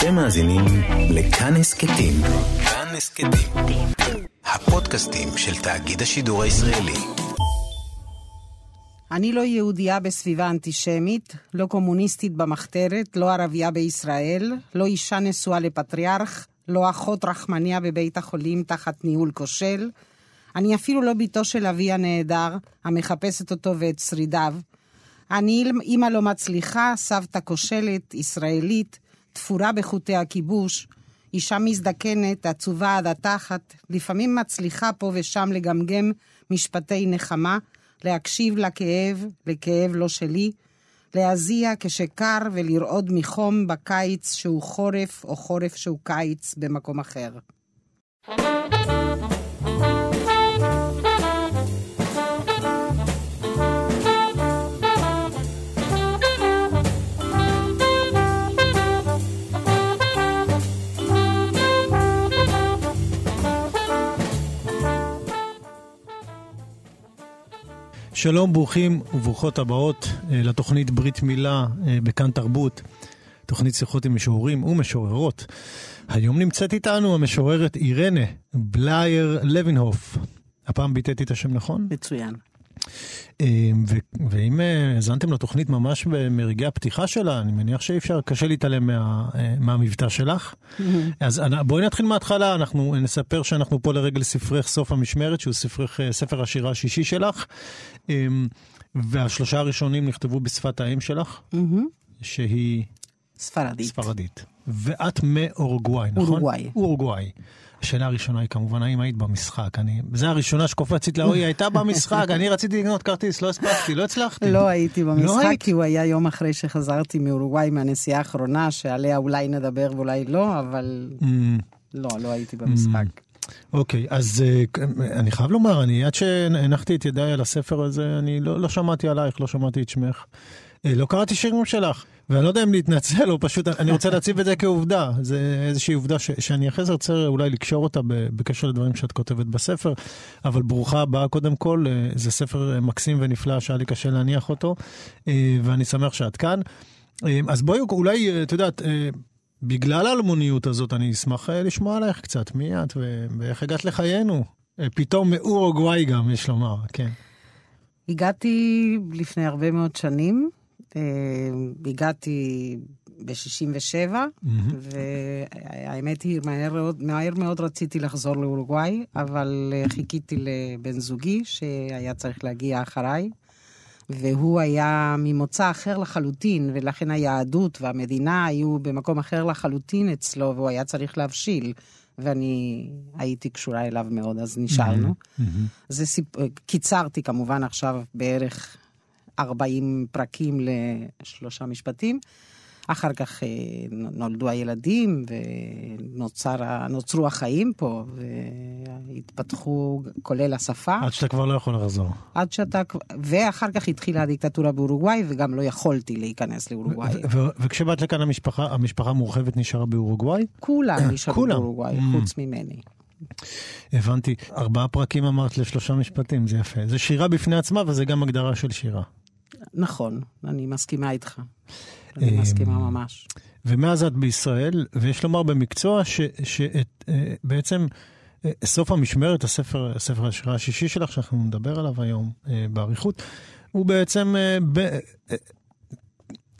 אתם מאזינים לכאן הסכתים. כאן הסכתים. הפודקאסטים של תאגיד השידור הישראלי. אני לא יהודייה בסביבה אנטישמית, לא קומוניסטית במחתרת, לא ערבייה בישראל, לא אישה נשואה לפטריארך, לא אחות רחמניה בבית החולים תחת ניהול כושל. אני אפילו לא בתו של אבי הנעדר, המחפשת אותו ואת שרידיו. אני אימא לא מצליחה, סבתא כושלת, ישראלית, תפורה בחוטי הכיבוש, אישה מזדקנת, עצובה עד התחת, לפעמים מצליחה פה ושם לגמגם משפטי נחמה, להקשיב לכאב, לכאב לא שלי, להזיע כשקר ולרעוד מחום בקיץ שהוא חורף או חורף שהוא קיץ במקום אחר. שלום, ברוכים וברוכות הבאות אה, לתוכנית ברית מילה אה, בכאן תרבות, תוכנית שיחות עם משוררים ומשוררות. היום נמצאת איתנו המשוררת אירנה בלייר לוינהוף. הפעם ביטאתי את השם נכון? מצוין. אה, ואם האזנתם לתוכנית ממש מרגעי הפתיחה שלה, אני מניח שאי אפשר, קשה להתעלם מה, מהמבטא שלך. אז בואי נתחיל מההתחלה, אנחנו נספר שאנחנו פה לרגל ספרך סוף המשמרת, שהוא ספרך, ספר השירה השישי שלך. והשלושה הראשונים נכתבו בשפת האם שלך, שהיא... ספרדית. ספרדית. ואת מאורוגוואי, נכון? אורוגוואי. אורוגוואי. השאלה הראשונה היא כמובן, האם היית במשחק? אני, זה הראשונה שקופצת לה, היא הייתה במשחק, אני רציתי לקנות כרטיס, לא הספקתי, לא הצלחתי. לא הייתי במשחק, לא. כי הוא היה יום אחרי שחזרתי מאורוגוואי מהנסיעה האחרונה, שעליה אולי נדבר ואולי לא, אבל mm. לא, לא הייתי במשחק. Mm. אוקיי, okay, אז uh, אני חייב לומר, אני עד שהנחתי את ידיי על הספר הזה, אני לא, לא שמעתי עלייך, לא שמעתי את שמך. Uh, לא קראתי שירים שלך, ואני לא יודע אם להתנצל או פשוט, אני רוצה להציב את זה כעובדה. זה איזושהי עובדה ש, שאני אחרי זה רוצה אולי לקשור אותה בקשר לדברים שאת כותבת בספר, אבל ברוכה הבאה קודם כל, uh, זה ספר מקסים ונפלא שהיה לי קשה להניח אותו, uh, ואני שמח שאת כאן. אז בואי אולי, את יודעת, בגלל האלמוניות הזאת, אני אשמח אה, לשמוע עלייך קצת, מי את ואיך הגעת לחיינו. אה, פתאום מאורוגוואי גם, יש לומר, כן. הגעתי לפני הרבה מאוד שנים. אה, הגעתי ב-67, mm-hmm. והאמת היא, מהר, מהר מאוד רציתי לחזור לאורוגוואי, אבל חיכיתי לבן זוגי שהיה צריך להגיע אחריי. והוא היה ממוצא אחר לחלוטין, ולכן היהדות והמדינה היו במקום אחר לחלוטין אצלו, והוא היה צריך להבשיל. ואני הייתי קשורה אליו מאוד, אז נשארנו. Mm-hmm. זה סיפ... קיצרתי כמובן עכשיו בערך 40 פרקים לשלושה משפטים. אחר כך אה, נולדו הילדים ונוצרו החיים פה והתפתחו כולל השפה. עד שאתה כבר לא יכול לחזור. עד שאתה, ואחר כך התחילה הדיקטטורה באורוגוואי וגם לא יכולתי להיכנס לאורוגוואי. וכשבאת לכאן המשפחה, המשפחה המורחבת נשארה באורוגוואי? כולם נשארו באורוגוואי, mm. חוץ ממני. הבנתי. ארבעה פרקים אמרת לשלושה משפטים, זה יפה. זה שירה בפני עצמה וזה גם הגדרה של שירה. נכון, אני מסכימה איתך. אני מסכימה ממש. ומאז את בישראל, ויש לומר במקצוע שבעצם אה, סוף המשמרת, הספר, הספר השירה השישי שלך, שאנחנו נדבר עליו היום אה, באריכות, הוא בעצם, אה, ב,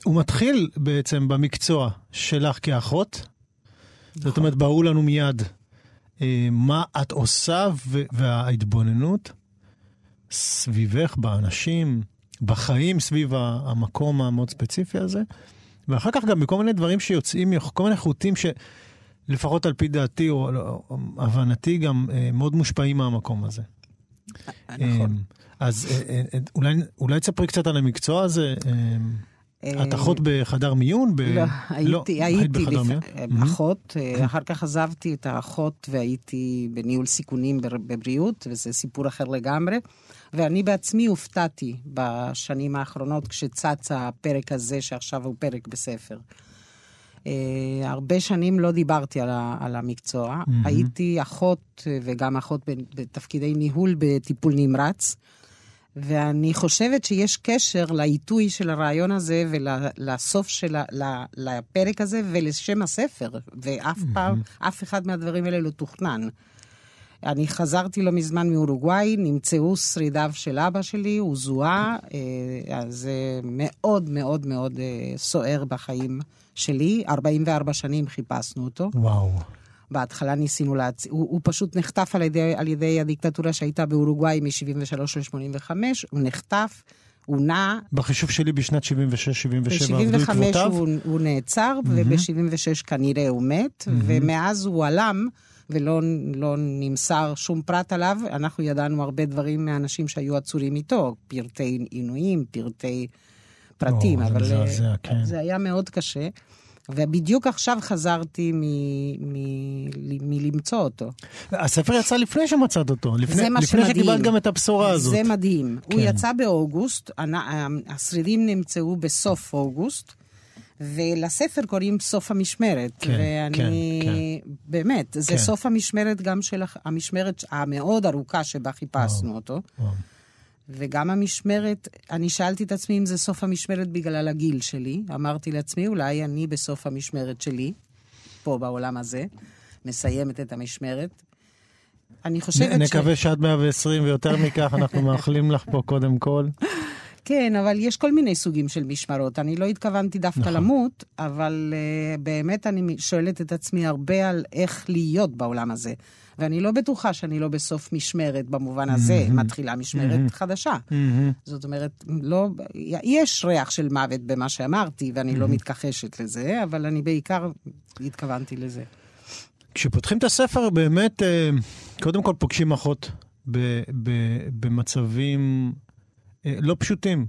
הוא מתחיל בעצם במקצוע שלך כאחות. נכון. זאת אומרת, ברור לנו מיד מה את עושה וההתבוננות סביבך, באנשים, בחיים סביב המקום המאוד ספציפי הזה, ואחר כך גם בכל מיני דברים שיוצאים, כל מיני חוטים שלפחות על פי דעתי או, או הבנתי גם אה, מאוד מושפעים מהמקום הזה. נכון. אז אה, אה, אולי, אולי תספרי קצת על המקצוע הזה. את אחות בחדר מיון? ב... לא, הייתי, לא, הייתי לפ... Mm-hmm. אחות. אחר כך עזבתי את האחות והייתי בניהול סיכונים בבריאות, וזה סיפור אחר לגמרי. ואני בעצמי הופתעתי בשנים האחרונות כשצץ הפרק הזה, שעכשיו הוא פרק בספר. Uh, הרבה שנים לא דיברתי על, ה, על המקצוע. Mm-hmm. הייתי אחות וגם אחות בתפקידי ניהול בטיפול נמרץ. ואני חושבת שיש קשר לעיתוי של הרעיון הזה ולסוף של ה, לפרק הזה ולשם הספר, ואף פעם, אף אחד מהדברים האלה לא תוכנן. אני חזרתי לא מזמן מאורוגוואי, נמצאו שרידיו של אבא שלי, הוא זוהה, אה, זה מאוד מאוד מאוד אה, סוער בחיים שלי. 44 שנים חיפשנו אותו. וואו. בהתחלה ניסינו להצ... הוא, הוא פשוט נחטף על ידי, על ידי הדיקטטורה שהייתה באורוגוואי מ-73 ל-85, הוא נחטף. הוא נע... בחישוב שלי בשנת 76-77 עבדו עקבותיו? ב-75 הוא, הוא נעצר, mm-hmm. וב-76 כנראה הוא מת, mm-hmm. ומאז הוא עלם, ולא לא נמסר שום פרט עליו. אנחנו ידענו הרבה דברים מאנשים שהיו עצורים איתו, פרטי עינויים, פרטי פרטים, או, אבל זה, זה, זה, כן. זה היה מאוד קשה. ובדיוק עכשיו חזרתי מלמצוא אותו. הספר יצא לפני שמצאת אותו, לפני, לפני שמדהים. שקיבלת גם את הבשורה הזאת. זה מדהים. כן. הוא יצא באוגוסט, השרידים נמצאו בסוף אוגוסט. ולספר קוראים סוף המשמרת. כן, ואני, כן, כן. באמת, זה כן. סוף המשמרת גם של המשמרת המאוד ארוכה שבה חיפשנו וואו, אותו. וואו. וגם המשמרת, אני שאלתי את עצמי אם זה סוף המשמרת בגלל הגיל שלי. אמרתי לעצמי, אולי אני בסוף המשמרת שלי, פה בעולם הזה, מסיימת את המשמרת. אני חושבת נ- ש... נקווה שעד 120 ויותר מכך, אנחנו מאחלים לך פה קודם כל. כן, אבל יש כל מיני סוגים של משמרות. אני לא התכוונתי דווקא נכון. למות, אבל uh, באמת אני שואלת את עצמי הרבה על איך להיות בעולם הזה. ואני לא בטוחה שאני לא בסוף משמרת במובן הזה, מתחילה משמרת חדשה. מהמם. זאת אומרת, לא, יש ריח של מוות במה שאמרתי, ואני לא מתכחשת לזה, אבל אני בעיקר התכוונתי לזה. כשפותחים את הספר, באמת, אה, קודם כל פוגשים אחות ב- ב- במצבים לא פשוטים.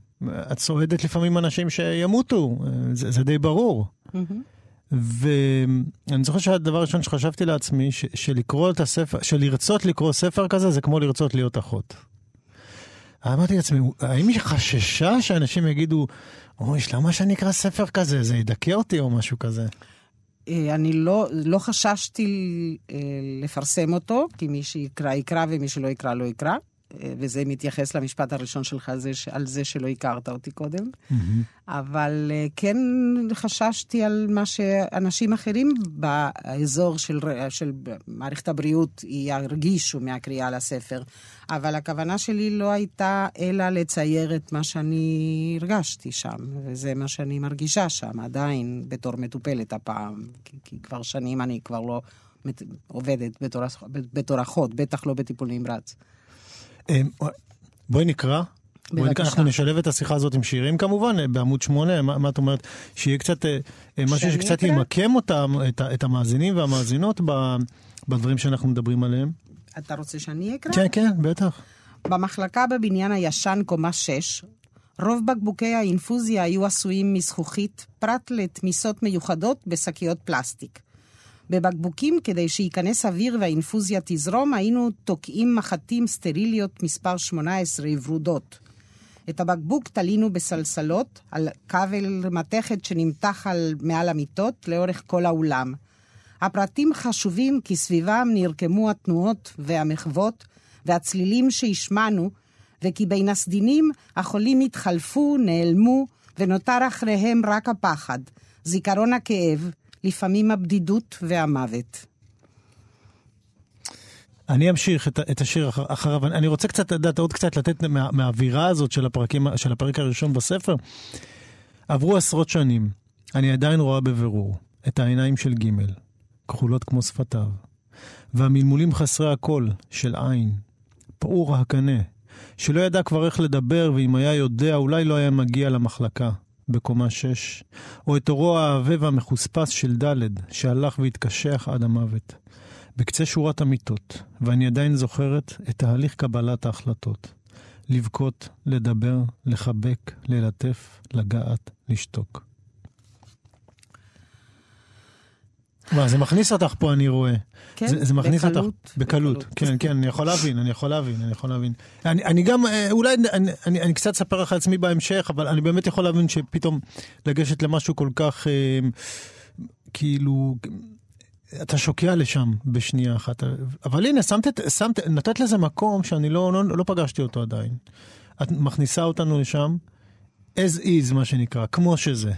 את צועדת לפעמים אנשים שימותו, אה, זה, זה די ברור. ואני זוכר שהדבר הראשון שחשבתי לעצמי, ש- שלקרוא את הספר, שלרצות לקרוא ספר כזה, זה כמו לרצות להיות אחות. אמרתי לעצמי, האם היא חששה שאנשים יגידו, אוי, למה שאני אקרא ספר כזה? זה ידכא אותי או משהו כזה. אה, אני לא, לא חששתי אה, לפרסם אותו, כי מי שיקרא יקרא ומי שלא יקרא לא יקרא. וזה מתייחס למשפט הראשון שלך זה, על זה שלא הכרת אותי קודם. אבל אה, כן חששתי על מה שאנשים אחרים באזור של, של מערכת הבריאות ירגישו מהקריאה לספר. אבל הכוונה שלי לא הייתה אלא לצייר את מה שאני הרגשתי שם, וזה מה שאני מרגישה שם, עדיין בתור מטופלת הפעם, כי, כי כבר שנים אני כבר לא עובדת בתור, בתור אחות, בטח לא בטיפול נמרץ. אה, בואי נקרא. בואי נקרא, אנחנו נשלב את השיחה הזאת עם שירים כמובן, בעמוד שמונה, מה, מה את אומרת? שיהיה קצת, אה, אה, משהו שקצת? ימקם אותם, את, את המאזינים והמאזינות ב, בדברים שאנחנו מדברים עליהם. אתה רוצה שאני אקרא? כן, כן, בטח. במחלקה בבניין הישן קומה 6, רוב בקבוקי האינפוזיה היו עשויים מזכוכית, פרט לתמיסות מיוחדות בשקיות פלסטיק. בבקבוקים, כדי שייכנס אוויר והאינפוזיה תזרום, היינו תוקעים מחטים סטריליות מספר 18 ורודות. את הבקבוק תלינו בסלסלות על כבל מתכת שנמתח על מעל המיטות לאורך כל האולם. הפרטים חשובים כי סביבם נרקמו התנועות והמחוות והצלילים שהשמענו, וכי בין הסדינים החולים התחלפו, נעלמו, ונותר אחריהם רק הפחד, זיכרון הכאב, לפעמים הבדידות והמוות. אני אמשיך את, את השיר אחר, אחריו. אני רוצה קצת, לדעת, עוד קצת לתת מה, מהאווירה הזאת של, הפרקים, של הפרק הראשון בספר. עברו עשרות שנים, אני עדיין רואה בבירור את העיניים של ג' כחולות כמו שפתיו, והמלמולים חסרי הקול של עין, פעור הקנה, שלא ידע כבר איך לדבר, ואם היה יודע, אולי לא היה מגיע למחלקה, בקומה שש, או את אורו העבה והמחוספס של ד' שהלך והתקשח עד המוות. בקצה שורת המיטות, ואני עדיין זוכרת את תהליך קבלת ההחלטות. לבכות, לדבר, לחבק, ללטף, לגעת, לשתוק. מה, זה מכניס אותך פה, אני רואה. כן, זה, זה מכניס בקלות, אותך בקלות. בקלות. כן, כן, אני יכול להבין, אני יכול להבין, אני יכול להבין. אני, אני גם, אה, אולי, אני, אני, אני קצת אספר לך עצמי בהמשך, אבל אני באמת יכול להבין שפתאום לגשת למשהו כל כך, אה, כאילו, אתה שוקע לשם בשנייה אחת. אבל הנה, שמת, שמת, נתת לזה מקום שאני לא, לא, לא פגשתי אותו עדיין. את מכניסה אותנו לשם as is, מה שנקרא, כמו שזה.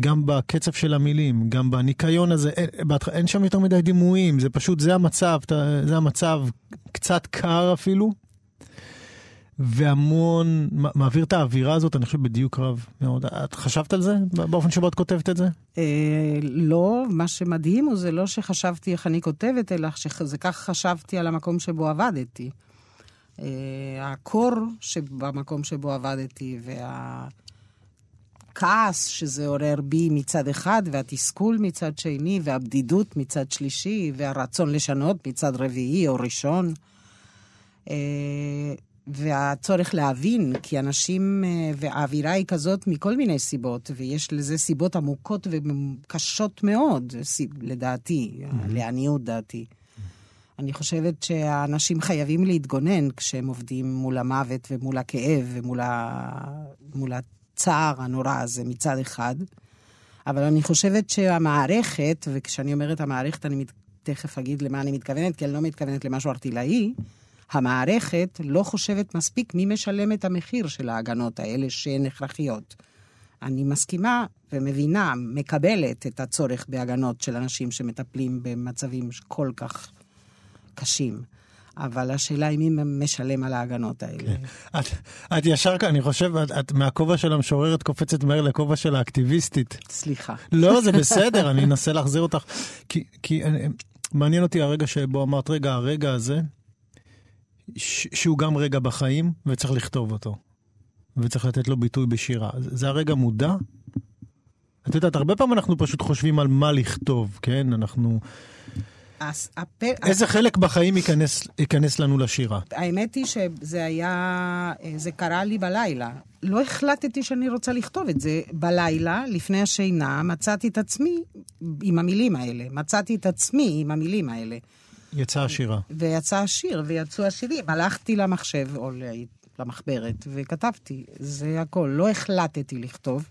גם בקצב של המילים, גם בניקיון הזה, אין, אין שם יותר מדי דימויים, זה פשוט, זה המצב, זה המצב, קצת קר אפילו, והמון, מעביר את האווירה הזאת, אני חושב, בדיוק רב מאוד. את חשבת על זה, באופן שבו את כותבת את זה? אה, לא, מה שמדהים הוא זה לא שחשבתי איך אני כותבת, אלא שזה כך חשבתי על המקום שבו עבדתי. אה, הקור שבמקום שבו עבדתי, וה... הכעס שזה עורר בי מצד אחד, והתסכול מצד שני, והבדידות מצד שלישי, והרצון לשנות מצד רביעי או ראשון. אה, והצורך להבין, כי אנשים, אה, והאווירה היא כזאת מכל מיני סיבות, ויש לזה סיבות עמוקות וקשות מאוד, לדעתי, mm-hmm. לעניות דעתי. אני חושבת שהאנשים חייבים להתגונן כשהם עובדים מול המוות ומול הכאב ומול ה... הצער הנורא הזה מצד אחד, אבל אני חושבת שהמערכת, וכשאני אומרת המערכת, אני תכף אגיד למה אני מתכוונת, כי אני לא מתכוונת למשהו ארטילאי, המערכת לא חושבת מספיק מי משלם את המחיר של ההגנות האלה שהן הכרחיות. אני מסכימה ומבינה, מקבלת את הצורך בהגנות של אנשים שמטפלים במצבים כל כך קשים. אבל השאלה היא מי משלם על ההגנות האלה. כן. את, את ישר, אני חושב, את, את מהכובע של המשוררת קופצת מהר לכובע של האקטיביסטית. סליחה. לא, זה בסדר, אני אנסה להחזיר אותך. כי, כי אני, מעניין אותי הרגע שבו אמרת, רגע, הרגע הזה, ש, שהוא גם רגע בחיים, וצריך לכתוב אותו. וצריך לתת לו ביטוי בשירה. זה הרגע מודע? את יודעת, הרבה פעמים אנחנו פשוט חושבים על מה לכתוב, כן? אנחנו... הפ... איזה חלק בחיים ייכנס, ייכנס לנו לשירה? האמת היא שזה היה, זה קרה לי בלילה. לא החלטתי שאני רוצה לכתוב את זה. בלילה, לפני השינה, מצאתי את עצמי עם המילים האלה. מצאתי את עצמי עם המילים האלה. יצא השירה. ויצא השיר, ויצאו השירים. הלכתי למחשב, או למחברת, וכתבתי. זה הכל. לא החלטתי לכתוב.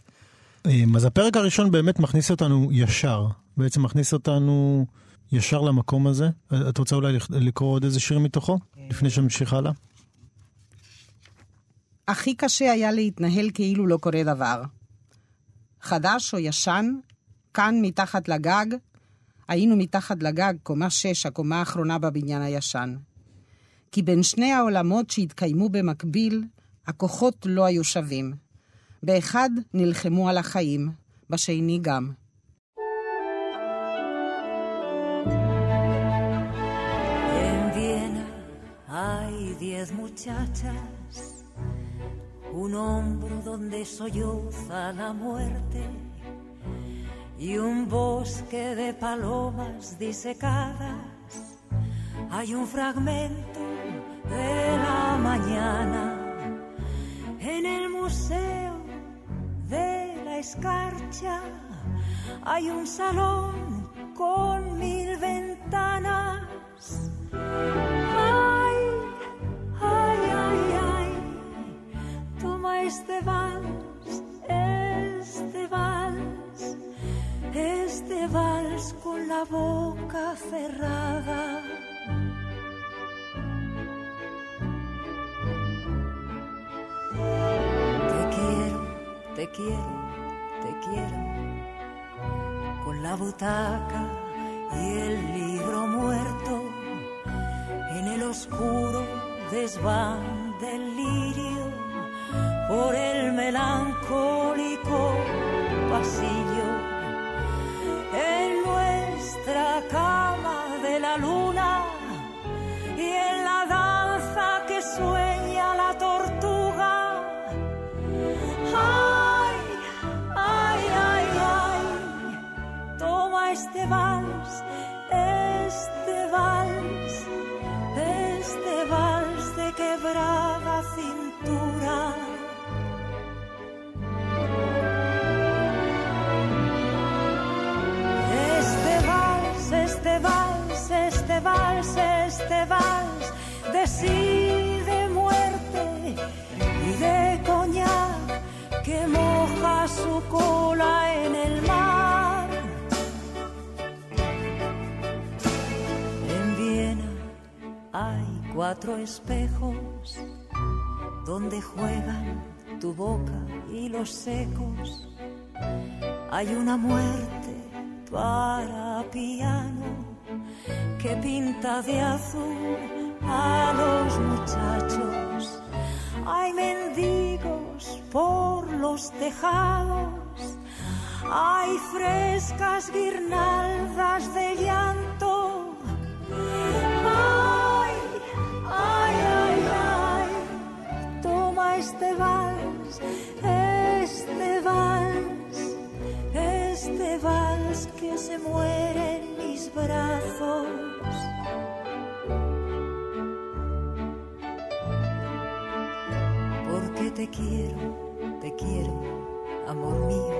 אה, אז הפרק הראשון באמת מכניס אותנו ישר. בעצם מכניס אותנו... ישר למקום הזה? את רוצה אולי לקרוא עוד איזה שיר מתוכו, לפני שנמשיך הלאה? הכי קשה היה להתנהל כאילו לא קורה דבר. חדש או ישן, כאן מתחת לגג, היינו מתחת לגג, קומה שש, הקומה האחרונה בבניין הישן. כי בין שני העולמות שהתקיימו במקביל, הכוחות לא היו שווים. באחד נלחמו על החיים, בשני גם. Muchachas, un hombro donde solloza la muerte y un bosque de palomas disecadas. Hay un fragmento de la mañana en el museo de la escarcha. Hay un salón con mil ventanas. Este vals, este vals, este vals con la boca cerrada. Te quiero, te quiero, te quiero, con la butaca y el libro muerto en el oscuro desván del lirio por el melancólico pasillo. En nuestra cama de la luna y en la danza que sueña la tortuga. Ay, ay, ay, ay, toma este vals, este vals, este vals de quebrada cintura. De sí, de muerte y de coñac que moja su cola en el mar. En Viena hay cuatro espejos donde juegan tu boca y los secos. Hay una muerte para piano que pinta de azul a los muchachos. Hay mendigos por los tejados, hay frescas guirnaldas de llanto. Ay, ay, ay, ay, toma este vals, este vals, este vals que se muere en mis brazos. Porque te quiero, te quiero, amor mío,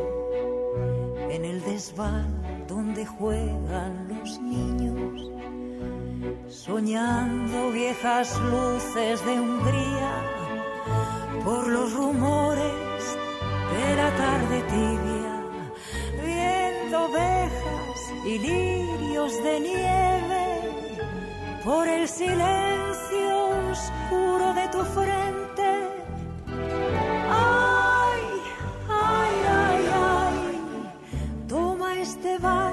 en el desván donde juegan los niños, soñando viejas luces de Hungría por los rumores de la tarde tibia, ovejas y lirios de nieve por el silencio oscuro de tu frente. Ay, ay, ay, ay, toma este vals,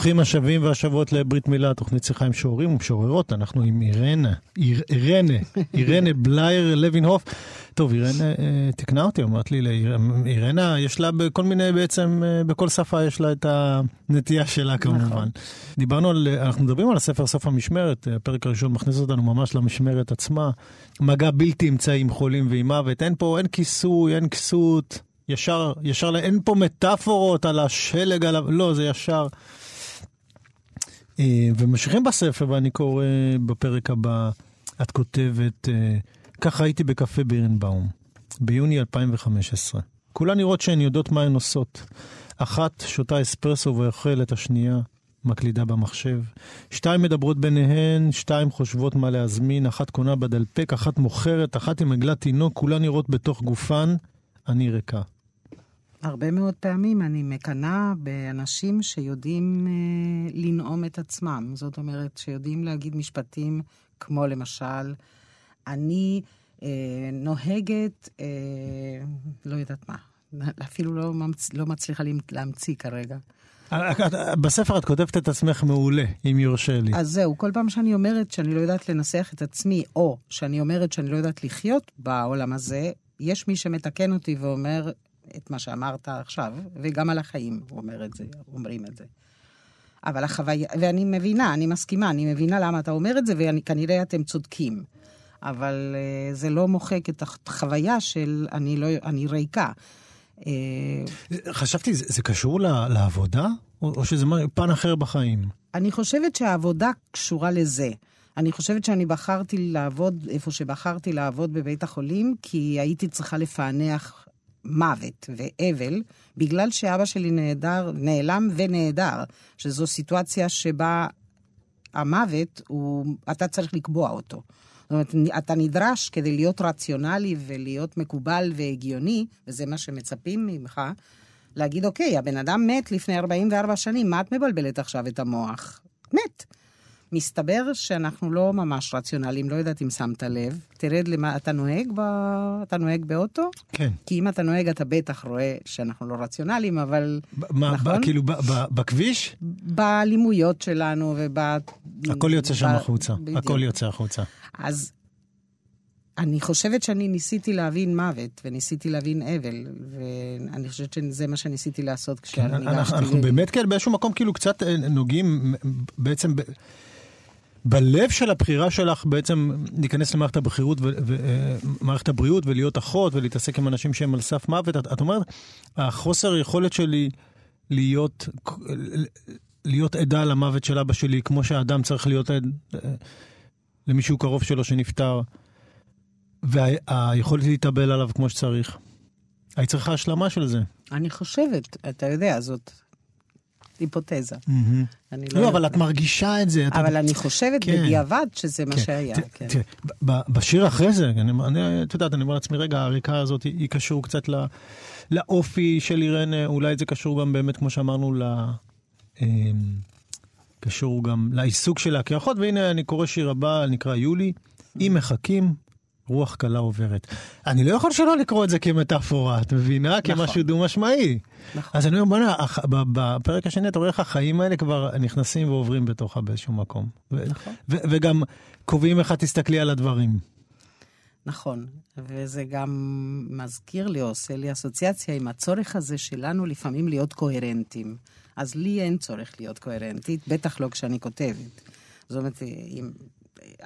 ברוכים השבים והשבות לברית מילה, תוכנית שיחה עם שוערים ומשוררות. אנחנו עם אירנה, איר- אירנה, אירנה בלייר לוינהוף. טוב, אירנה אה, תיקנה אותי, אמרת לי, אירנה, יש לה בכל מיני, בעצם, אה, בכל שפה יש לה את הנטייה שלה כמובן. דיברנו על, אנחנו מדברים על הספר סוף המשמרת, הפרק הראשון מכניס אותנו ממש למשמרת עצמה. מגע בלתי אמצעי עם חולים ועם מוות, אין פה, אין כיסוי, אין כסות. ישר, ישר, אין פה מטאפורות על השלג, על ה... לא, זה ישר. אה, וממשיכים בספר, ואני קורא בפרק הבא, את כותבת, אה, ככה הייתי בקפה בירנבאום, ביוני 2015. כולן נראות שהן יודעות מה הן עושות. אחת שותה אספרסו ואוכלת, השנייה מקלידה במחשב. שתיים מדברות ביניהן, שתיים חושבות מה להזמין, אחת קונה בדלפק, אחת מוכרת, אחת עם עגלת תינוק, כולן נראות בתוך גופן, אני ריקה. הרבה מאוד פעמים אני מקנאה באנשים שיודעים אה, לנאום את עצמם. זאת אומרת, שיודעים להגיד משפטים כמו למשל, אני אה, נוהגת, אה, לא יודעת מה, אפילו לא, ממצ... לא מצליחה להמציא כרגע. את- את- בספר את כותבת את עצמך מעולה, אם יורשה לי. אז זהו, כל פעם שאני אומרת שאני לא יודעת לנסח את עצמי, או שאני אומרת שאני לא יודעת לחיות בעולם הזה, יש מי שמתקן אותי ואומר את מה שאמרת עכשיו, וגם על החיים הוא אומר את זה, אומרים את זה. אבל החוויה, ואני מבינה, אני מסכימה, אני מבינה למה אתה אומר את זה, וכנראה אתם צודקים. אבל uh, זה לא מוחק את החוויה של אני, לא, אני ריקה. Uh, חשבתי, זה, זה קשור ל- לעבודה? או, או שזה מה- פן אחר בחיים? אני חושבת שהעבודה קשורה לזה. אני חושבת שאני בחרתי לעבוד איפה שבחרתי לעבוד בבית החולים, כי הייתי צריכה לפענח מוות ואבל, בגלל שאבא שלי נעדר, נעלם ונעדר, שזו סיטואציה שבה המוות, הוא, אתה צריך לקבוע אותו. זאת אומרת, אתה נדרש כדי להיות רציונלי ולהיות מקובל והגיוני, וזה מה שמצפים ממך, להגיד, אוקיי, הבן אדם מת לפני 44 שנים, מה את מבלבלת עכשיו את המוח? מת. מסתבר שאנחנו לא ממש רציונליים, לא יודעת אם שמת לב. תרד למה, אתה נוהג, ב... אתה נוהג באוטו? כן. כי אם אתה נוהג, אתה בטח רואה שאנחנו לא רציונליים, אבל... מה, נכון? ב, כאילו ב, ב, בכביש? באלימויות שלנו וב... הכל יוצא שם החוצה. בדיוק. הכל יוצא החוצה. אז אני חושבת שאני ניסיתי להבין מוות, וניסיתי להבין אבל, ואני חושבת שזה מה שניסיתי לעשות כן, כשאני אנחנו, אנחנו באמת כן באיזשהו מקום כאילו קצת אה, נוגעים בעצם ב, בלב של הבחירה שלך בעצם להיכנס למערכת הבחירות ומערכת הבריאות ולהיות אחות ולהתעסק עם אנשים שהם על סף מוות. את, את אומרת, החוסר יכולת שלי להיות, להיות עדה למוות של אבא שלי, כמו שהאדם צריך להיות עד אה, למישהו קרוב שלו שנפטר, והיכולת להתאבל עליו כמו שצריך. היית צריכה השלמה של זה. אני חושבת, אתה יודע, זאת היפותזה. אני לא, אבל את מרגישה את זה. אבל אני חושבת כן. בדיעבד שזה מה כן. שהיה, ת- כן. ב- בשיר אחרי זה, אני, את יודעת, אני אומר לעצמי, רגע, הריקה הזאת היא, קשור קצת לא, לאופי של אירנה, אולי זה קשור גם באמת, כמו שאמרנו, ל... אמ, קשור גם לעיסוק שלה כאחות, והנה אני קורא שיר הבא, נקרא יולי, אם מחכים, רוח קלה עוברת. אני לא יכול שלא לקרוא את זה כמטאפורה, את מבינה? נכון. כמשהו דו-משמעי. נכון. אז אני אומר, בוא'נה, בפרק השני אתה רואה איך החיים האלה כבר נכנסים ועוברים בתוכה באיזשהו מקום. נכון. וגם קובעים איך את תסתכלי על הדברים. נכון, וזה גם מזכיר לי, או עושה לי אסוציאציה עם הצורך הזה שלנו לפעמים להיות קוהרנטים. אז לי אין צורך להיות קוהרנטית, בטח לא כשאני כותבת. זאת אומרת, אם,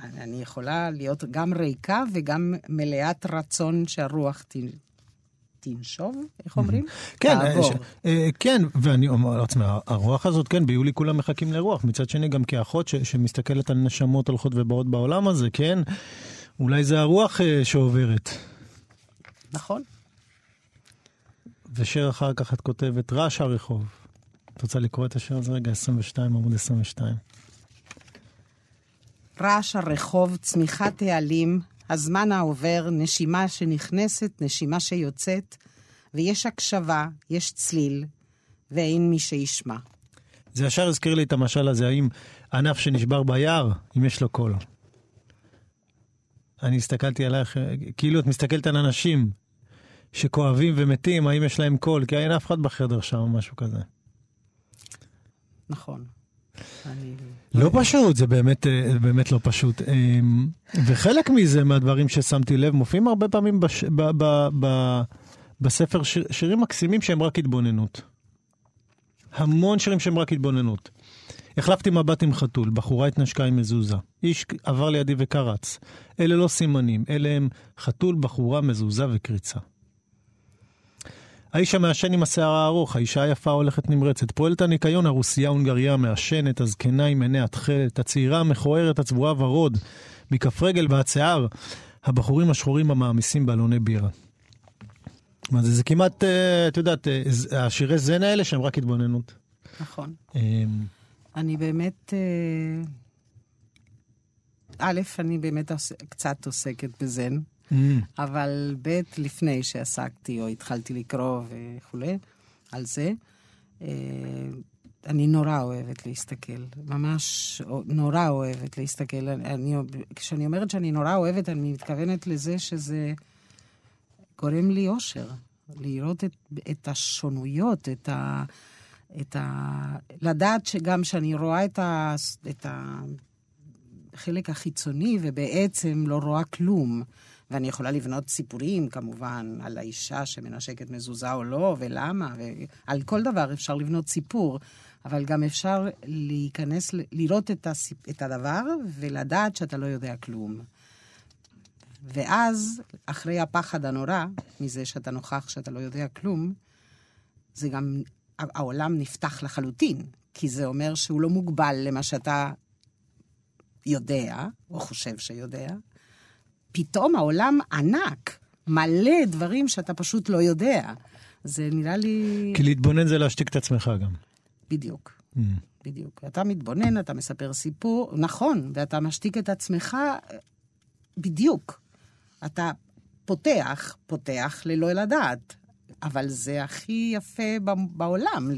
אני יכולה להיות גם ריקה וגם מלאת רצון שהרוח ת, תנשוב, איך אומרים? כן, תעבור. ש- אה, כן, ואני אומר לעצמי, הרוח הזאת, כן, ביולי כולם מחכים לרוח. מצד שני, גם כאחות ש- שמסתכלת על נשמות הולכות ובאות בעולם הזה, כן, אולי זה הרוח אה, שעוברת. נכון. ושיר אחר כך את כותבת, רעש הרחוב. את רוצה לקרוא את השיר הזה רגע? 22, עמוד 22. רעש הרחוב, צמיחת העלים, הזמן העובר, נשימה שנכנסת, נשימה שיוצאת, ויש הקשבה, יש צליל, ואין מי שישמע. זה ישר הזכיר לי את המשל הזה, האם ענף שנשבר ביער, אם יש לו קול. אני הסתכלתי עלייך, כאילו את מסתכלת על אנשים שכואבים ומתים, האם יש להם קול, כי אין אף אחד בחדר שם או משהו כזה. נכון. לא פשוט, זה באמת, אה, באמת לא פשוט. אמ, וחלק מזה, מהדברים ששמתי לב, מופיעים הרבה פעמים בש, ב, ב, ב, בספר שיר, שירים מקסימים שהם רק התבוננות. המון שירים שהם רק התבוננות. החלפתי מבט עם חתול, בחורה התנשקה עם מזוזה. איש עבר לידי וקרץ. אלה לא סימנים, אלה הם חתול, בחורה, מזוזה וקריצה. האיש המעשן עם השיער הארוך, האישה היפה הולכת נמרצת, פועלת הניקיון, הרוסיה הונגריה המעשנת, הזקנה עם עיני התכלת, הצעירה המכוערת, הצבועה ורוד, מכף רגל ועד שיער, הבחורים השחורים המעמיסים באלוני בירה. מה זה, זה כמעט, אה, את יודעת, אה, השירי זן האלה שהם רק התבוננות. נכון. אה, אני באמת... אה, א', אני באמת קצת עוסקת בזן, אמ, אבל ב', לפני שעסקתי או התחלתי לקרוא וכולי על זה, אה, אני נורא אוהבת להסתכל, ממש נורא אוהבת להסתכל. אני, כשאני אומרת שאני נורא אוהבת, אני מתכוונת לזה שזה גורם לי אושר, לראות את, את השונויות, את ה... את ה... לדעת שגם שאני רואה את, ה... את החלק החיצוני ובעצם לא רואה כלום. ואני יכולה לבנות סיפורים, כמובן, על האישה שמנשקת מזוזה או לא, ולמה, ועל כל דבר אפשר לבנות סיפור, אבל גם אפשר להיכנס, לראות את, הסיפ... את הדבר ולדעת שאתה לא יודע כלום. ואז, אחרי הפחד הנורא מזה שאתה נוכח שאתה לא יודע כלום, זה גם, העולם נפתח לחלוטין, כי זה אומר שהוא לא מוגבל למה שאתה יודע, או חושב שיודע, פתאום העולם ענק, מלא דברים שאתה פשוט לא יודע. זה נראה לי... כי להתבונן זה להשתיק את עצמך גם. בדיוק. Mm. בדיוק. אתה מתבונן, אתה מספר סיפור, נכון, ואתה משתיק את עצמך בדיוק. אתה פותח, פותח ללא לדעת. אבל זה הכי יפה בעולם,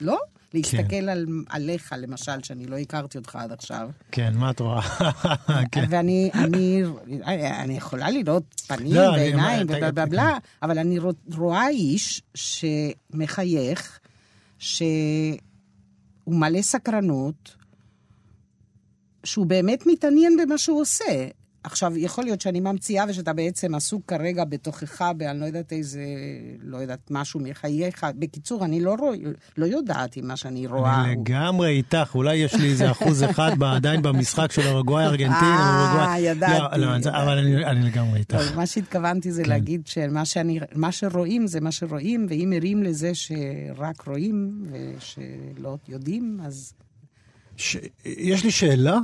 לא? להסתכל על, עליך, למשל, שאני לא הכרתי אותך עד עכשיו. כן, מה את רואה? כן. ואני אני, אני יכולה לראות פנים לא, ועיניים ובלה בלה בלה, אבל אני רו- רואה איש שמחייך, שהוא מלא סקרנות, שהוא באמת מתעניין במה שהוא עושה. עכשיו, יכול להיות שאני ממציאה ושאתה בעצם עסוק כרגע בתוכך, באני לא יודעת איזה, לא יודעת, משהו מחייך. בקיצור, אני לא, רוא, לא יודעת אם מה שאני רואה... אני הוא- לגמרי איתך, אולי יש לי איזה אחוז אחד עדיין במשחק של אורוגוואי ארגנטינה. אה, אורוגוואי. ידעתי. לא, לא, זה- אבל אני- אני לגמרי איתך. טוב, מה שהתכוונתי זה להגיד שמה שאני, מה שרואים זה מה שרואים, ואם ערים לזה שרק רואים ושלא יודעים, אז ש... יש לי שאלה.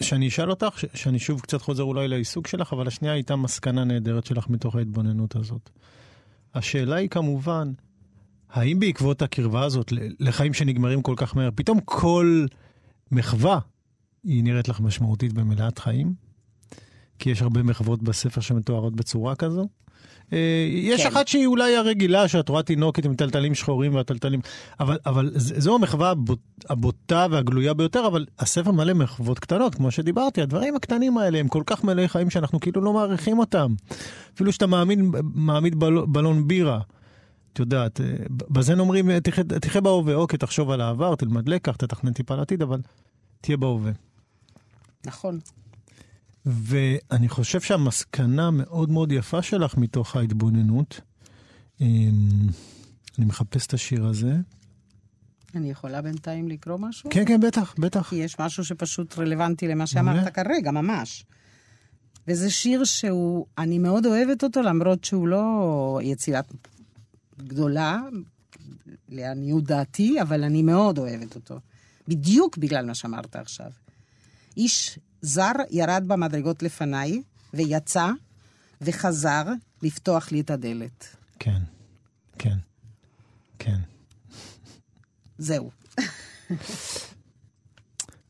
שאני אשאל אותך, ש... שאני שוב קצת חוזר אולי לעיסוק שלך, אבל השנייה הייתה מסקנה נהדרת שלך מתוך ההתבוננות הזאת. השאלה היא כמובן, האם בעקבות הקרבה הזאת לחיים שנגמרים כל כך מהר, פתאום כל מחווה היא נראית לך משמעותית במלאת חיים? כי יש הרבה מחוות בספר שמתוארות בצורה כזו. אה, יש כן. אחת שהיא אולי הרגילה, שאת רואה תינוקת עם טלטלים שחורים והטלטלים, אבל, אבל זו המחווה הבוט, הבוטה והגלויה ביותר, אבל הספר מלא מחוות קטנות, כמו שדיברתי, הדברים הקטנים האלה הם כל כך מלאי חיים שאנחנו כאילו לא מעריכים אותם. אפילו שאתה מאמין, מעמיד בל, בלון בירה. את יודעת, אה, בזן אומרים, אה, תחיה בהווה, אוקיי, תחשוב על העבר, תלמד לקח, תתכנן טיפה לעתיד, אבל תהיה בהווה. נכון. ואני חושב שהמסקנה מאוד מאוד יפה שלך מתוך ההתבוננות, אמ, אני מחפש את השיר הזה. אני יכולה בינתיים לקרוא משהו? כן, כן, בטח, בטח. כי יש משהו שפשוט רלוונטי למה. שאמרת כרגע, ממש. וזה שיר שהוא, אני מאוד אוהבת אותו, למרות שהוא לא יצירת גדולה, לעניות דעתי, אבל אני מאוד אוהבת אותו. בדיוק בגלל מה שאמרת עכשיו. איש זר ירד במדרגות לפניי, ויצא, וחזר לפתוח לי את הדלת. כן, כן, כן. זהו.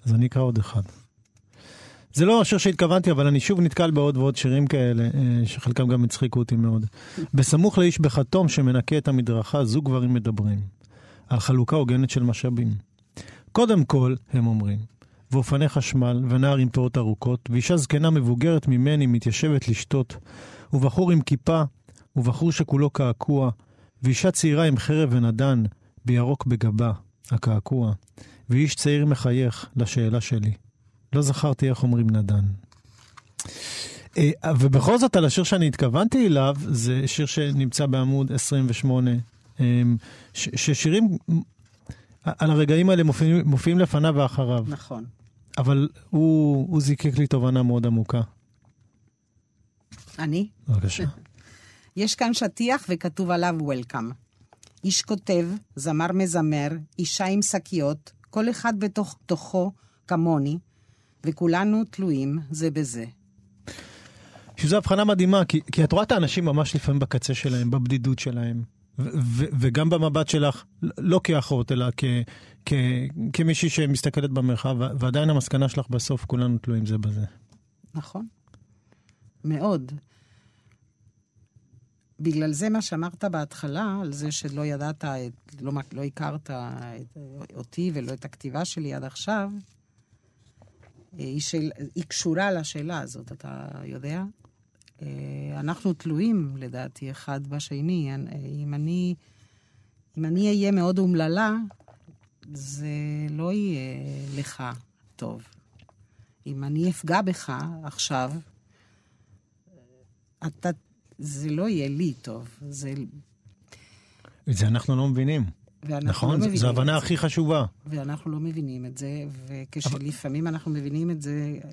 אז אני אקרא עוד אחד. זה לא השיר שהתכוונתי, אבל אני שוב נתקל בעוד ועוד שירים כאלה, אה, שחלקם גם הצחיקו אותי מאוד. בסמוך לאיש בכתום שמנקה את המדרכה, זוג גברים מדברים. על חלוקה הוגנת של משאבים. קודם כל, הם אומרים, ואופני חשמל, ונער עם פאות ארוכות, ואישה זקנה מבוגרת ממני מתיישבת לשתות, ובחור עם כיפה, ובחור שכולו קעקוע, ואישה צעירה עם חרב ונדן, בירוק בגבה, הקעקוע, ואיש צעיר מחייך לשאלה שלי. לא זכרתי איך אומרים נדן. אה, ובכל זאת, על השיר שאני התכוונתי אליו, זה שיר שנמצא בעמוד 28, אה, ש- ששירים על הרגעים האלה מופיעים, מופיעים לפניו ואחריו, נכון. אבל הוא, הוא זיקק לי תובנה מאוד עמוקה. אני? בבקשה. יש כאן שטיח וכתוב עליו Welcome. איש כותב, זמר מזמר, אישה עם שקיות, כל אחד בתוך תוכו כמוני, וכולנו תלויים זה בזה. שזו הבחנה מדהימה, כי, כי את רואה את האנשים ממש לפעמים בקצה שלהם, בבדידות שלהם, ו- ו- וגם במבט שלך, לא כאחות, אלא כ- כמישהי שמסתכלת במרחב, ועדיין המסקנה שלך בסוף, כולנו תלויים זה בזה. נכון? מאוד. בגלל זה מה שאמרת בהתחלה, על זה שלא ידעת, את, לא, לא הכרת את, אותי ולא את הכתיבה שלי עד עכשיו, היא, של, היא קשורה לשאלה הזאת, אתה יודע? אה, אנחנו תלויים, לדעתי, אחד בשני. אם אני, אם אני אהיה מאוד אומללה, זה לא יהיה לך טוב. אם אני אפגע בך עכשיו, אתה, זה לא יהיה לי טוב. זה, את זה אנחנו לא מבינים. נכון? לא זו- מבינים זו את ההבנה. הכי חשובה. ואנחנו לא מבינים את זה, וכשלפעמים אנחנו מבינים את זה, אה,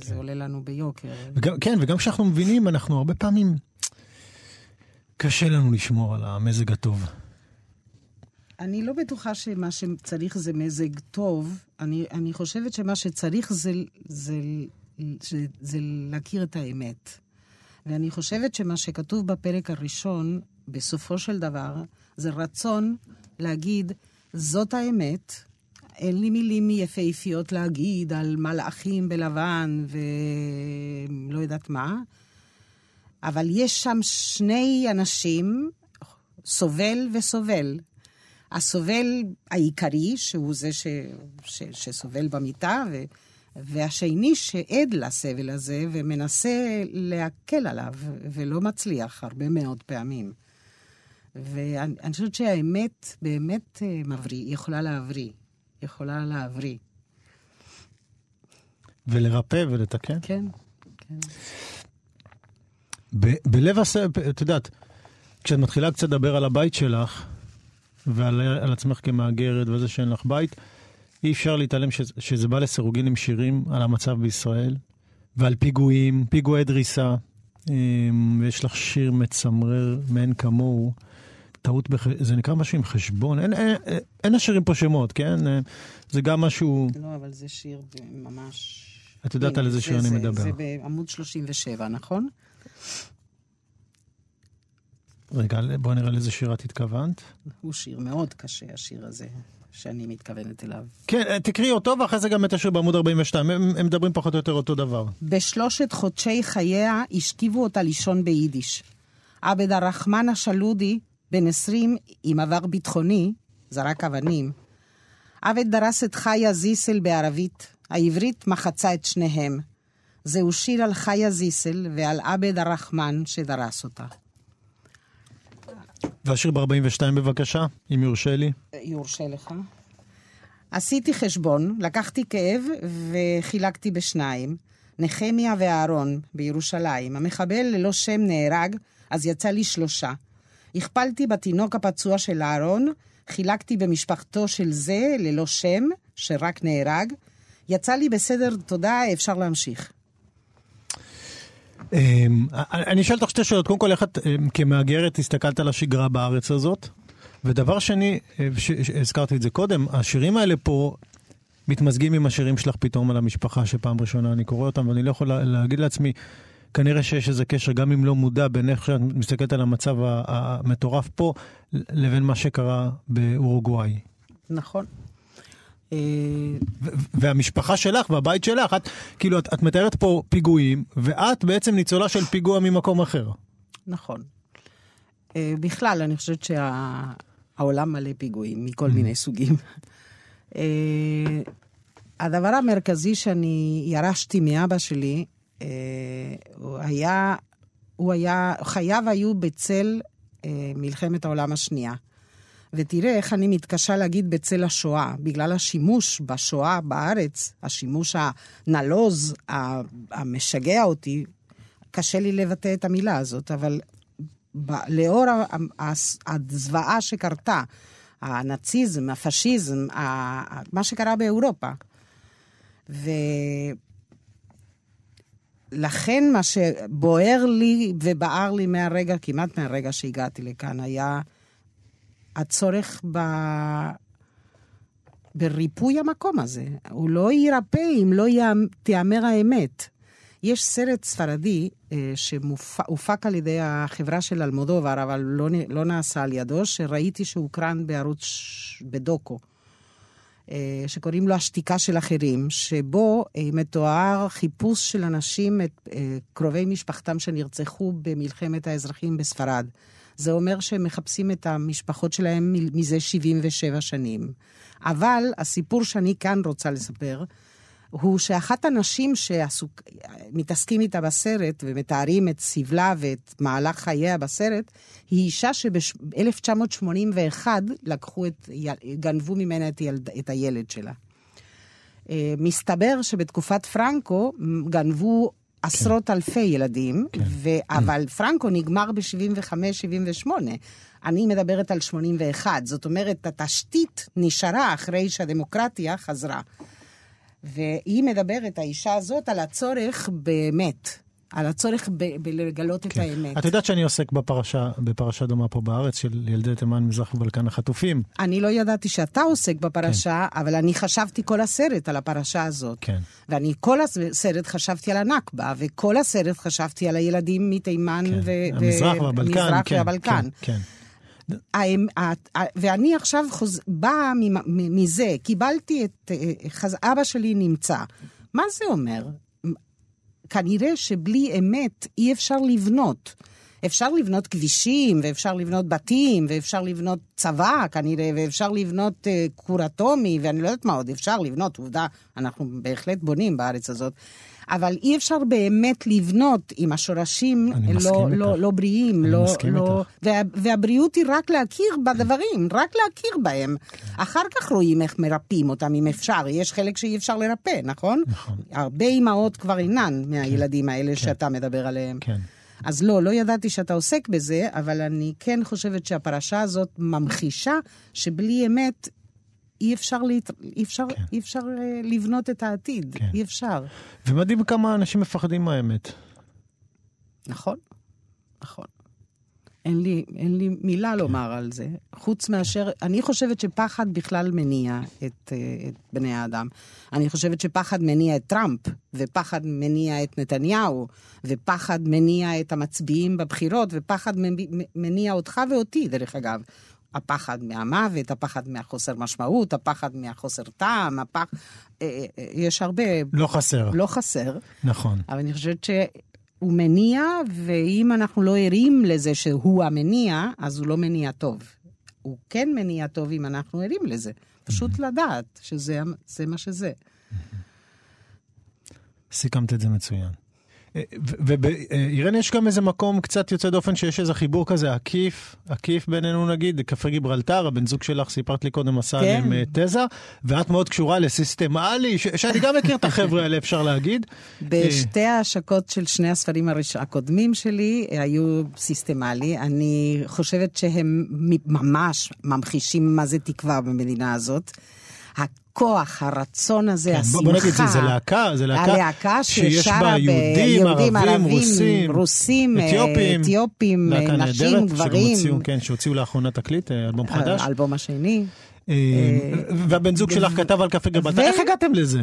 כן. זה עולה לנו ביוקר. וגם, כן, וגם כשאנחנו מבינים, אנחנו הרבה פעמים... קשה לנו לשמור על המזג הטוב. אני לא בטוחה שמה שצריך זה מזג טוב. אני, אני חושבת שמה שצריך זה, זה, זה, זה להכיר את האמת. ואני חושבת שמה שכתוב בפרק הראשון, בסופו של דבר, זה רצון להגיד, זאת האמת, אין לי מילים יפהפיות להגיד על מלאכים בלבן ולא יודעת מה, אבל יש שם שני אנשים, סובל וסובל. הסובל העיקרי, שהוא זה ש, ש, שסובל במיטה, ו, והשני שעד לסבל הזה ומנסה להקל עליו, ולא מצליח הרבה מאוד פעמים. ואני חושבת שהאמת באמת אה, מבריא, יכולה להבריא. יכולה להבריא. ולרפא ולתקן? כן, כן. ב- בלב הספר, את יודעת, כשאת מתחילה קצת לדבר על הבית שלך, ועל על עצמך כמהגרת וזה שאין לך בית, אי אפשר להתעלם ש, שזה בא לסירוגין עם שירים על המצב בישראל, ועל פיגועים, פיגועי דריסה. אמ, ויש לך שיר מצמרר מאין כמוהו. טעות, בח... זה נקרא משהו עם חשבון, אין, אין, אין השירים פה שמות, כן? זה גם משהו... לא, אבל זה שיר ממש... את יודעת על איזה שיר אני מדבר. זה בעמוד 37, נכון? רגע, בואי נראה לאיזה שיר את התכוונת. הוא שיר מאוד קשה, השיר הזה, שאני מתכוונת אליו. כן, תקראי אותו, ואחרי זה גם את השיר בעמוד 42. הם, הם מדברים פחות או יותר אותו דבר. בשלושת חודשי חייה השכיבו אותה לישון ביידיש. עבד הרחמן השלודי, בן 20 עם עבר ביטחוני, זרק אבנים. עבד דרס את חיה זיסל בערבית, העברית מחצה את שניהם. זהו שיר על חיה זיסל ועל עבד הרחמן שדרס אותה. והשיר ב-42 בבקשה, אם יורשה לי. יורשה לך. עשיתי חשבון, לקחתי כאב וחילקתי בשניים. נחמיה ואהרון בירושלים. המחבל ללא שם נהרג, אז יצא לי שלושה. הכפלתי בתינוק הפצוע של אהרון, חילקתי במשפחתו של זה ללא שם, שרק נהרג. יצא לי בסדר, תודה, אפשר להמשיך. אמ, אני אשאל אותך שתי שאלות. קודם כל, איך את אמ, כמהגרת הסתכלת על השגרה בארץ הזאת? ודבר שני, אה, הזכרתי את זה קודם, השירים האלה פה מתמזגים עם השירים שלך פתאום על המשפחה, שפעם ראשונה אני קורא אותם, ואני לא יכול להגיד לעצמי, כנראה שיש איזה קשר, גם אם לא מודע, בין איך שאת מסתכלת על המצב המטורף פה, לבין מה שקרה באורוגוואי. נכון. והמשפחה שלך והבית שלך, את כאילו, את, את מתארת פה פיגועים, ואת בעצם ניצולה של פיגוע ממקום אחר. נכון. אה, בכלל, אני חושבת שהעולם מלא פיגועים מכל מיני סוגים. אה, הדבר המרכזי שאני ירשתי מאבא שלי, אה, הוא היה, הוא היה, חייו היו בצל מלחמת העולם השנייה. ותראה איך אני מתקשה להגיד בצל השואה, בגלל השימוש בשואה בארץ, השימוש הנלוז, המשגע אותי, קשה לי לבטא את המילה הזאת, אבל ב- לאור הזוועה שקרתה, הנאציזם, הפשיזם, מה שקרה באירופה. ולכן מה שבוער לי ובער לי מהרגע, כמעט מהרגע שהגעתי לכאן, היה הצורך ב... בריפוי המקום הזה. הוא לא יירפא אם לא תיאמר האמת. יש סרט ספרדי אה, שהופק על ידי החברה של אלמודובר, אבל לא, לא נעשה על ידו, שראיתי שהוקרן בערוץ בדוקו, אה, שקוראים לו השתיקה של אחרים, שבו אה, מתואר חיפוש של אנשים, את אה, קרובי משפחתם שנרצחו במלחמת האזרחים בספרד. זה אומר שהם מחפשים את המשפחות שלהם מזה 77 שנים. אבל הסיפור שאני כאן רוצה לספר, הוא שאחת הנשים שמתעסקים איתה בסרט ומתארים את סבלה ואת מהלך חייה בסרט, היא אישה שב-1981 לקחו את, גנבו ממנה את, ילד, את הילד שלה. אה, מסתבר שבתקופת פרנקו גנבו עשרות אלפי ילדים, כן. ו... אבל פרנקו נגמר ב-75-78. אני מדברת על 81. זאת אומרת, התשתית נשארה אחרי שהדמוקרטיה חזרה. והיא מדברת, האישה הזאת, על הצורך באמת, על הצורך ב- בלגלות את כן. האמת. את יודעת שאני עוסק בפרשה, בפרשה דומה פה בארץ של ילדי תימן, מזרח ובלקן החטופים. אני לא ידעתי שאתה עוסק בפרשה, אבל אני חשבתי כל הסרט על הפרשה הזאת. כן. ואני כל הסרט חשבתי על הנכבה, וכל הסרט חשבתי על הילדים מתימן כן. ו... המזרח והבלקן, המזרח כן, והבלקן. כן, כן. ואני עכשיו חוז... באה מזה, קיבלתי את... אה, חז... אבא שלי נמצא. מה זה אומר? כנראה שבלי אמת אי אפשר לבנות. אפשר לבנות כבישים, ואפשר לבנות בתים, ואפשר לבנות צבא כנראה, ואפשר לבנות אה, כור אטומי, ואני לא יודעת מה עוד אפשר לבנות, עובדה, אנחנו בהחלט בונים בארץ הזאת. אבל אי אפשר באמת לבנות עם השורשים לא, לא, איתך. לא בריאים. אני לא, מסכים לא, איתך. וה, והבריאות היא רק להכיר בדברים, רק להכיר בהם. אחר כך רואים איך מרפאים אותם, אם אפשר. יש חלק שאי אפשר לרפא, נכון? נכון. הרבה אימהות כבר אינן מהילדים האלה שאתה מדבר עליהם. כן. אז לא, לא ידעתי שאתה עוסק בזה, אבל אני כן חושבת שהפרשה הזאת ממחישה שבלי אמת אי אפשר, להת... אי אפשר, כן. אי אפשר אה, לבנות את העתיד. כן. אי אפשר. ומדהים כמה אנשים מפחדים מהאמת. נכון, נכון. אין לי, אין לי מילה לומר על זה, חוץ מאשר, אני חושבת שפחד בכלל מניע את, אה, את בני האדם. אני חושבת שפחד מניע את טראמפ, ופחד מניע את נתניהו, ופחד מניע את המצביעים בבחירות, ופחד מניע אותך ואותי, דרך אגב. הפחד מהמוות, הפחד מהחוסר משמעות, הפחד מהחוסר טעם, הפח... אה, אה, יש הרבה, לא חסר. לא חסר. נכון. אבל אני חושבת שהוא מניע, ואם אנחנו לא ערים לזה שהוא המניע, אז הוא לא מניע טוב. הוא כן מניע טוב אם אנחנו ערים לזה. פשוט לדעת שזה זה מה שזה. סיכמת את זה מצוין. ואירן יש גם איזה מקום קצת יוצא דופן שיש איזה חיבור כזה עקיף, עקיף בינינו נגיד, קפה גיברלטר, הבן זוג שלך, סיפרת לי קודם, עשה כן. עליהם אה, תזה, ואת מאוד קשורה לסיסטם עלי, ש- שאני גם מכיר את החבר'ה האלה, אפשר להגיד. בשתי ההשקות של שני הספרים הראש- הקודמים שלי אה, היו סיסטמלי. אני חושבת שהם ממש ממחישים מה זה תקווה במדינה הזאת. הכוח, הרצון הזה, כן, השמחה. בוא- נגיד, זה- זה להקה, זה להקה הלהקה שיש בה יהודים, ביהודים, ערבים, רוסים, רוסים, אה, אתיופים, אתיופים, אה, נשים, נהדרת, גברים. הוציאו, כן, שהוציאו לאחרונה תקליט, אה, אלבום חדש. האלבום השני. והבן זוג שלך כתב על קפה ו- איך הגעתם לזה?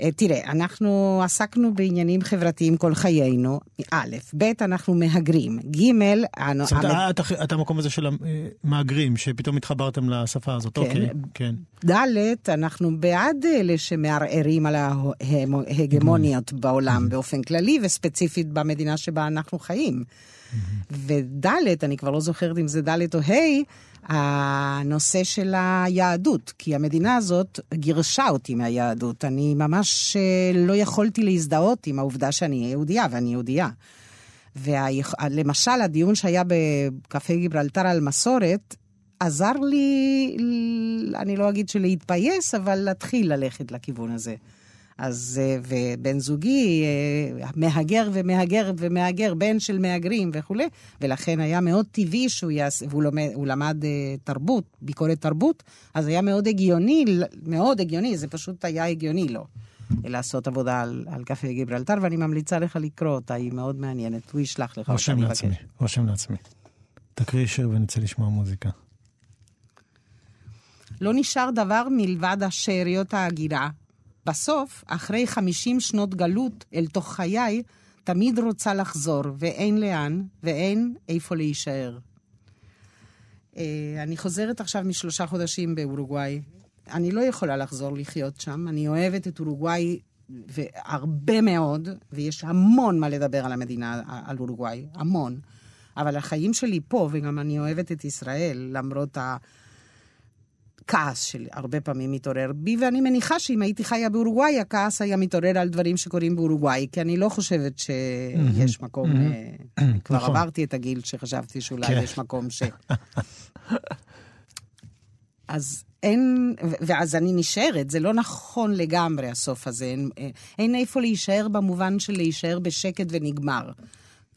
אה, תראה, אנחנו עסקנו בעניינים חברתיים כל חיינו, א', ב', אנחנו מהגרים, ג', הנו- זאת אומרת, את- המקום הזה של המהגרים, שפתאום התחברתם לשפה הזאת, כן. אוקיי, כן. ד', אנחנו בעד אלה שמערערים על ההגמוניות בעולם באופן כללי, וספציפית במדינה שבה אנחנו חיים. וד', אני כבר לא זוכרת אם זה ד' או ה', הנושא של היהדות, כי המדינה הזאת גירשה אותי מהיהדות. אני ממש אה, לא יכולתי להזדהות עם העובדה שאני יהודייה, ואני יהודייה. ולמשל, הדיון שהיה בקפה גיברלטר על מסורת, עזר לי, אני לא אגיד שלהתפייס, אבל להתחיל ללכת לכיוון הזה. אז, אה, ובן זוגי, אה, מהגר ומהגר ומהגר, בן של מהגרים וכולי, ולכן היה מאוד טבעי שהוא יעשה, והוא לומד, למד אה, תרבות, ביקורת תרבות, אז היה מאוד הגיוני, מאוד הגיוני, זה פשוט היה הגיוני לו. לעשות עבודה על, על קפה גיברלטר, ואני ממליצה לך לקרוא אותה, היא מאוד מעניינת. הוא ישלח לך אותה, רושם אני לעצמי, מבקש. רושם לעצמי. תקריא שיר ונצא לשמוע מוזיקה. לא נשאר דבר מלבד השאריות ההגירה. בסוף, אחרי 50 שנות גלות אל תוך חיי, תמיד רוצה לחזור, ואין לאן, ואין איפה להישאר. אה, אני חוזרת עכשיו משלושה חודשים באורוגוואי. אני לא יכולה לחזור לחיות שם, אני אוהבת את אורוגוואי והרבה מאוד, ויש המון מה לדבר על המדינה, על אורוגוואי, המון. אבל החיים שלי פה, וגם אני אוהבת את ישראל, למרות ה... כעס שהרבה פעמים מתעורר בי, ואני מניחה שאם הייתי חיה באורוגוואי, הכעס היה מתעורר על דברים שקורים באורוגוואי, כי אני לא חושבת שיש מקום, אה, כבר נכון. עברתי את הגיל שחשבתי שאולי כן. יש מקום ש... אז אין, ואז אני נשארת, זה לא נכון לגמרי הסוף הזה, אין, אין איפה להישאר במובן של להישאר בשקט ונגמר.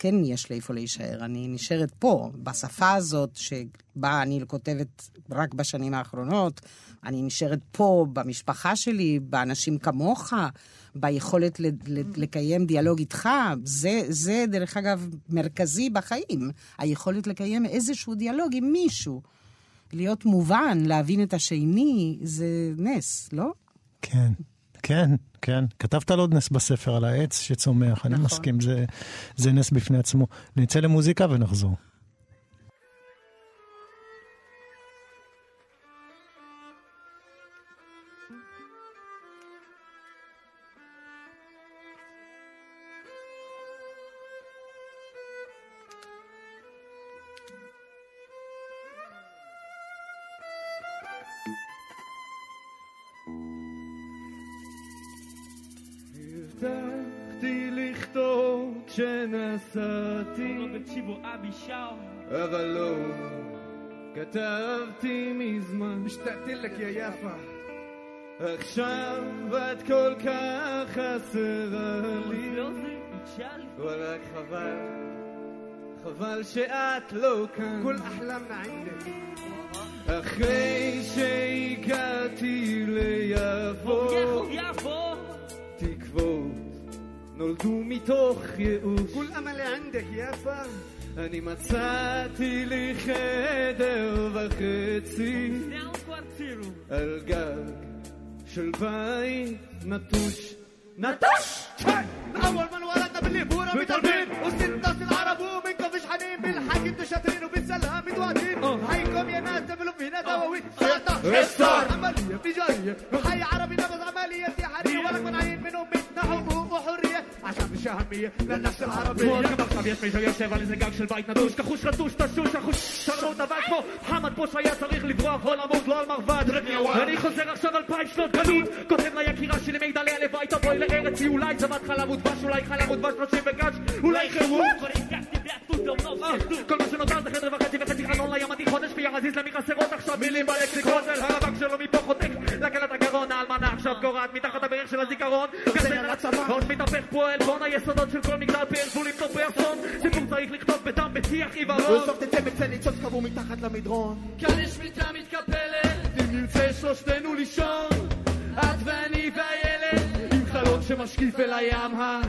כן יש לי איפה להישאר. אני נשארת פה, בשפה הזאת, שבה אני כותבת רק בשנים האחרונות. אני נשארת פה, במשפחה שלי, באנשים כמוך, ביכולת לקיים דיאלוג איתך. זה, זה, דרך אגב, מרכזי בחיים. היכולת לקיים איזשהו דיאלוג עם מישהו. להיות מובן, להבין את השני, זה נס, לא? כן, כן, כן. כתבת על עוד נס בספר, על העץ שצומח, אני נכון. מסכים, זה, זה נס בפני עצמו. נצא למוזיקה ונחזור. אבל לא כתבתי מזמן. משתעתל לך יא יפה. עכשיו את כל כך חסרה לי. ורק חבל חבל שאת לא כאן. כל אחלם נעים אחרי שהגעתי ליפו תקוות נולדו מתוך ייאוש. כולם עלי ענדך, יפה. אני מצאתי לי חדר וחצי זהו קוורטירו. על גג של בית נטוש. نطش اول من ولدنا بالليبوره بتربين وستة في العرب ومنكم فيش حنين بالحق انتوا شاطرين وبالسلام متوعدين هيكم يا ناس تبلوا فينا دواوين ستار عمليه تجاريه وحي عربي عشان مش اهميه للنفس العربيه עכשיו יש מישהו יושב על איזה גג של בית נטוש כחוש רטוש תשוש אחוש שרמוט אבק פה חמד פוש היה צריך לברוח או למות לא על מרבד אני חוזר עכשיו אלפיים שנות גלות כותב ליקירה שלי מידע לי הלב הייתה בואי לארץ היא אולי זבת חלב ודבש אולי חלב ודבש שלושים וגש אולי חירות כל מה שנותר זה חדר וחצי וחצי חלון לים התיכון השפיע רזיז למי חסרות עכשיו מילים בלקסיקון זה האבק שלו מפה חותק לקלת הגרון האלמנה עכשיו קורעת מתחת הברך של הזיכרון. גזר על הצבא. עוד מתהפך פה העלבון היסודות של כל מגדל פרפו לכתוב באסון סיפור צריך לכתוב בדם בשיח עיוורון. בסוף תצא מצא ניצוץ קבור מתחת למדרון. כאן יש מיטה מתקפלת. אם נרצה שלושתנו לישון את ואני והילד עם חלון שמשקיף אל הים ה...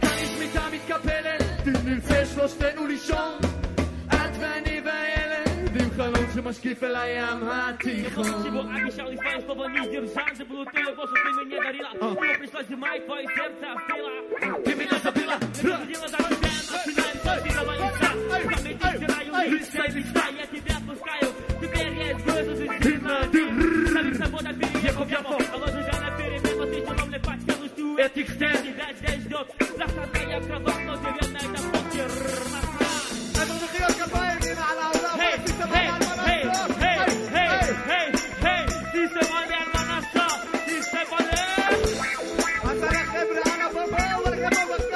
כאן יש מיטה מתקפלת. אם נרצה שלושתנו לישון את ואני והילד עם חלון שמשקיף אל הים התיכון Чего обещал исправить слово не сдержать Забыл ты его, что ты мне дарила Но пришла зима и твое сердце остыло ты меня забыла Дело дорогая, начинаем все ловиться Памяти стираю, листа и листа Я тебя отпускаю, теперь я изгрызу жизнь Ставим свобода впереди, Яфо, Положи тебя на перемену, ты черном лепать Скажу, что этих стен тебя здесь ждет Завтра твоя кровать, но деревянная это покер Masalah keberangan apa-apa, warga apa-apa.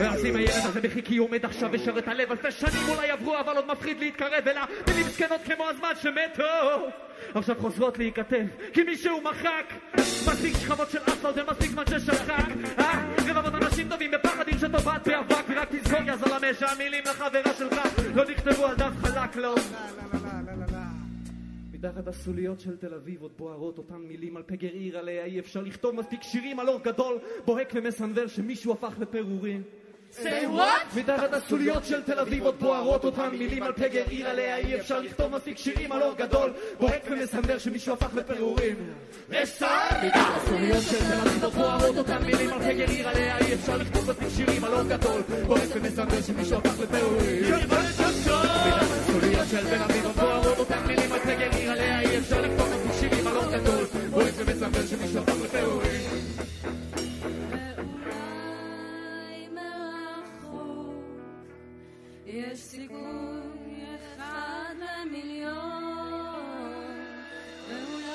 ועצים הילד הזה בחיקי עומד עכשיו ושרת הלב אלפי שנים אולי עברו אבל עוד מפחיד להתקרב אליה מילים זקנות כמו הזמן שמתו. עכשיו חוזרות להיכתב כי מישהו מחק. מספיק שכבות של אספלט ומספיק זמן ששחק. אה, רבבות אנשים טובים בפחדים שטובעת באבק ורק תזכור יא זלמה שהמילים לחברה שלך לא נכתבו על דף חלק לא. מתחת הסוליות של תל אביב עוד בוערות אותן מילים על פגר עיר עליה אי אפשר לכתוב מספיק שירים על אור גדול בוהק ומסנוור שמישהו הפך לפירורים Say what? מתחת הסוליות של תל אביב עוד בוערות אותן מילים על פגר עיר עליה אי אפשר לכתוב מספיק שירים על אור גדול. בוהק ומסנוור שמישהו הפך לפירורים. וסע מתחת הסוליות של תל אביב עוד בוערות אותן מילים על פגר עיר עליה אי אפשר לכתוב מספיק שירים על אור גדול. בוהק ומסנוור שמישהו הפך לפירורים. מתחת הסוליות של תל אביב עוד בוערות אותן מילים יש סיכוי אחד למיליון, ואולי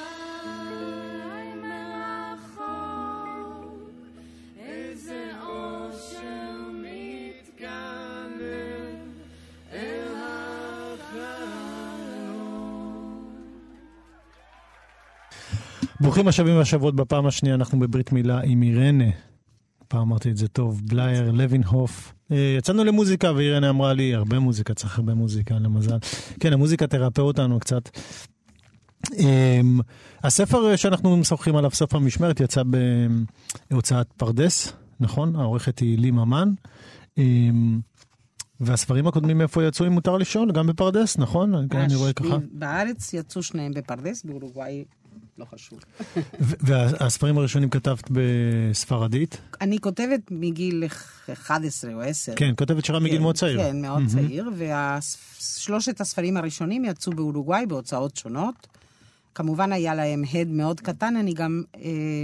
מרחוק איזה אושר מתגנב אל החלום. ברוכים השבים והשבועות בפעם השנייה, אנחנו בברית מילה עם אירנה. פעם אמרתי את זה טוב, בלייר, לוינהוף. אה, יצאנו למוזיקה ואירנה אמרה לי, הרבה מוזיקה, צריך הרבה מוזיקה, למזל. כן, המוזיקה תרפא אותנו קצת. אמ, הספר שאנחנו משוחחים עליו, סוף המשמרת, יצא בהוצאת פרדס, נכון? העורכת היא לי ממן. אמ, והספרים הקודמים איפה יצאו, אם מותר לשאול? גם בפרדס, נכון? אני רואה ככה. בארץ יצאו שניהם בפרדס, באורוגוואי לא חשוב. והספרים הראשונים כתבת בספרדית? אני כותבת מגיל 11 או 10. כן, כותבת שירה מגיל כן, מאוד צעיר. כן, מאוד צעיר, ושלושת הספרים הראשונים יצאו באורוגוואי בהוצאות שונות. כמובן היה להם הד מאוד קטן, אני גם... אה,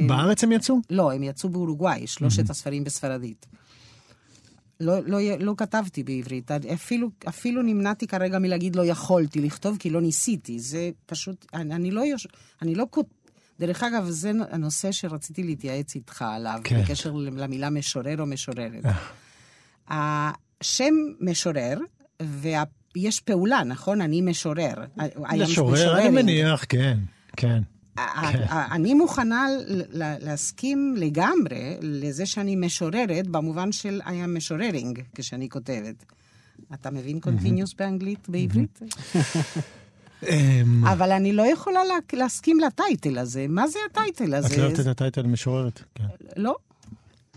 בארץ הם יצאו? לא, הם יצאו באורוגוואי, שלושת הספרים בספרדית. לא, לא, לא כתבתי בעברית, אפילו, אפילו נמנעתי כרגע מלהגיד לא יכולתי לכתוב, כי לא ניסיתי. זה פשוט, אני, אני לא יוש... אני לא כות... דרך אגב, זה הנושא שרציתי להתייעץ איתך עליו, כן. בקשר למילה משורר או משוררת. השם משורר, ויש פעולה, נכון? אני משורר. לשורר, אני מניח, כן, כן. כן. אני מוכנה להסכים לגמרי לזה שאני משוררת, במובן של I am משוררינג, כשאני כותבת. אתה מבין continuous באנגלית, בעברית? אמ, אבל אני לא יכולה להסכים לטייטל הזה. מה זה הטייטל הזה? את לא אוהבת את הטייטל משוררת, כן. לא.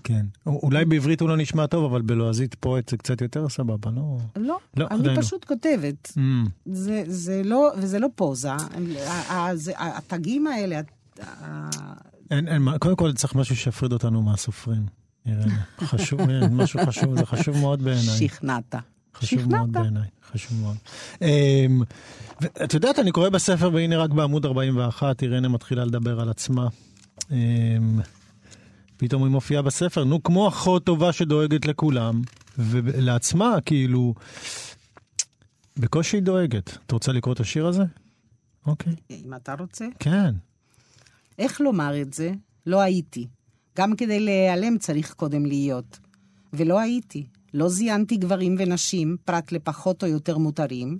כן. אולי בעברית הוא לא נשמע טוב, אבל בלועזית פועט זה קצת יותר סבבה, לא? לא, לא, אני עדיין לא. פשוט כותבת. Mm. זה, זה לא, וזה לא פוזה. התגים האלה, אין, אין, קודם כל צריך משהו שיפריד אותנו מהסופרים. חשוב, משהו חשוב, זה חשוב מאוד בעיניי. שכנעת. חשוב שכנעת. מאוד בעיניי, חשוב מאוד. אמ, ואת יודעת, אני קורא בספר, והנה רק בעמוד 41, אירנה מתחילה לדבר על עצמה. פתאום היא מופיעה בספר, נו, כמו אחות טובה שדואגת לכולם, ולעצמה, כאילו, בקושי היא דואגת. את רוצה לקרוא את השיר הזה? אוקיי. אם אתה רוצה. כן. איך לומר את זה? לא הייתי. גם כדי להיעלם צריך קודם להיות. ולא הייתי. לא זיינתי גברים ונשים, פרט לפחות או יותר מותרים,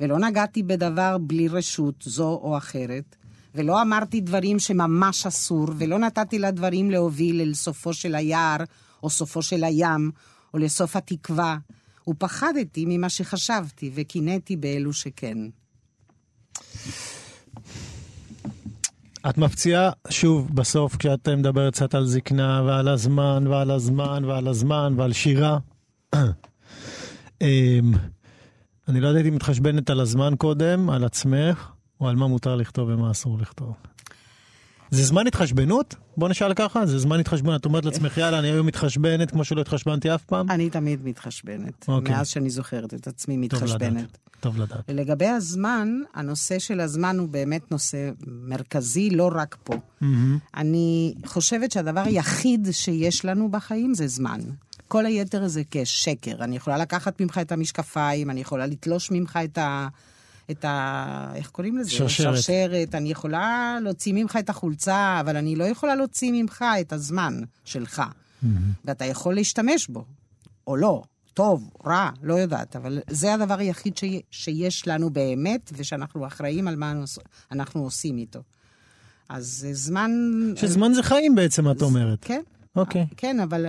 ולא נגעתי בדבר בלי רשות זו או אחרת, ולא אמרתי דברים שממש אסור, ולא נתתי לדברים להוביל אל סופו של היער, או סופו של הים, או לסוף התקווה, ופחדתי ממה שחשבתי, וקינאתי באלו שכן. את מפציעה שוב בסוף כשאת מדברת קצת על זקנה ועל הזמן ועל הזמן ועל הזמן ועל שירה. אמ, אני לא יודעת אם מתחשבנת על הזמן קודם, על עצמך, או על מה מותר לכתוב ומה אסור לכתוב. זה זמן התחשבנות? בוא נשאל ככה, זה זמן התחשבנות. את אומרת לעצמך, יאללה, אני היום מתחשבנת כמו שלא התחשבנתי אף פעם? אני תמיד מתחשבנת, אוקיי. מאז שאני זוכרת את עצמי טוב מתחשבנת. לדעת. טוב לדעת. ולגבי הזמן, הנושא של הזמן הוא באמת נושא מרכזי, לא רק פה. אני חושבת שהדבר היחיד שיש לנו בחיים זה זמן. כל היתר זה כשקר. אני יכולה לקחת ממך את המשקפיים, אני יכולה לתלוש ממך את ה... את ה... איך קוראים לזה? שרשרת. שרשרת. אני יכולה להוציא ממך את החולצה, אבל אני לא יכולה להוציא ממך את הזמן שלך. ואתה יכול להשתמש בו, או לא. טוב, רע, לא יודעת, אבל זה הדבר היחיד שי, שיש לנו באמת, ושאנחנו אחראים על מה אנחנו- אנחנו עושים איתו. אז אה, זמן... שזמן זה חיים בעצם, את אומרת. כן. אוקיי. כן, אבל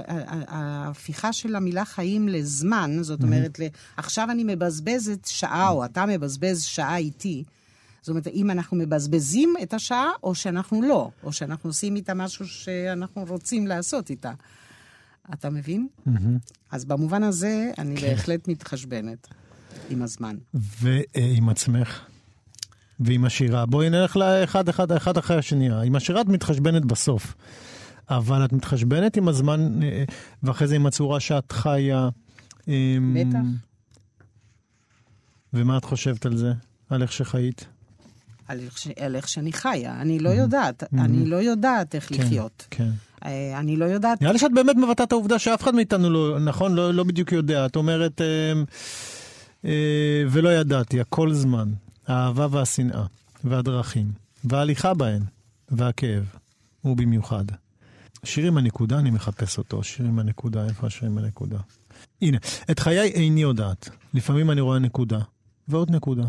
ההפיכה של המילה חיים לזמן, זאת אומרת, ל- עכשיו אני מבזבזת שעה, או אתה מבזבז שעה איתי, זאת אומרת, אם אנחנו מבזבזים את השעה, או שאנחנו לא, או שאנחנו עושים איתה משהו שאנחנו רוצים לעשות איתה. אתה מבין? אז במובן הזה, אני כן. בהחלט מתחשבנת עם הזמן. ועם עצמך. ועם השירה. בואי נלך לאחד אחד אחד אחרי השני. עם השירה את מתחשבנת בסוף. אבל את מתחשבנת עם הזמן, אה, ואחרי זה עם הצורה שאת חיה. אמ, בטח. ומה את חושבת על זה? על איך שחיית? על איך ש- על איך שאני חיה. אני לא יודעת, אני לא יודעת איך לחיות. כן. אה, אני לא יודעת נראה לי שאת באמת מבטאת את העובדה שאף אחד מאיתנו לא, נכון? לא, לא בדיוק יודע. את אומרת, אה, אה, ולא ידעתי, הכל זמן. האהבה והשנאה, והדרכים, וההליכה בהן, והכאב, ובמיוחד. שיר עם הנקודה, אני מחפש אותו. שיר עם הנקודה, איפה השיר עם הנקודה? הנה, את חיי איני יודעת. לפעמים אני רואה נקודה, ועוד נקודה.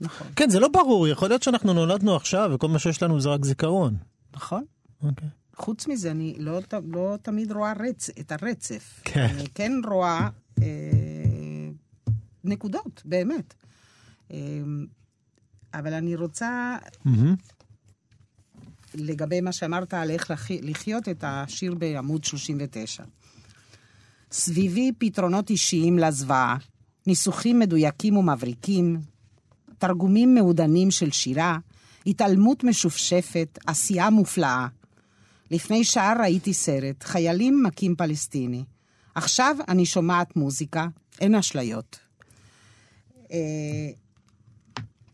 נכון. כן, זה לא ברור, יכול להיות שאנחנו נולדנו עכשיו, וכל מה שיש לנו זה רק זיכרון. נכון. אוקיי. חוץ מזה, אני לא, לא תמיד רואה רצ... את הרצף. כן. אני כן רואה אה, נקודות, באמת. אה, אבל אני רוצה, מהמם. לגבי מה שאמרת על איך לחי- לחיות, את השיר בעמוד 39. סביבי פתרונות אישיים לזוועה, ניסוחים מדויקים ומבריקים, תרגומים מעודנים של שירה, התעלמות משופשפת, עשייה מופלאה. לפני שעה ראיתי סרט, חיילים מכים פלסטיני. עכשיו אני שומעת מוזיקה, אין אשליות.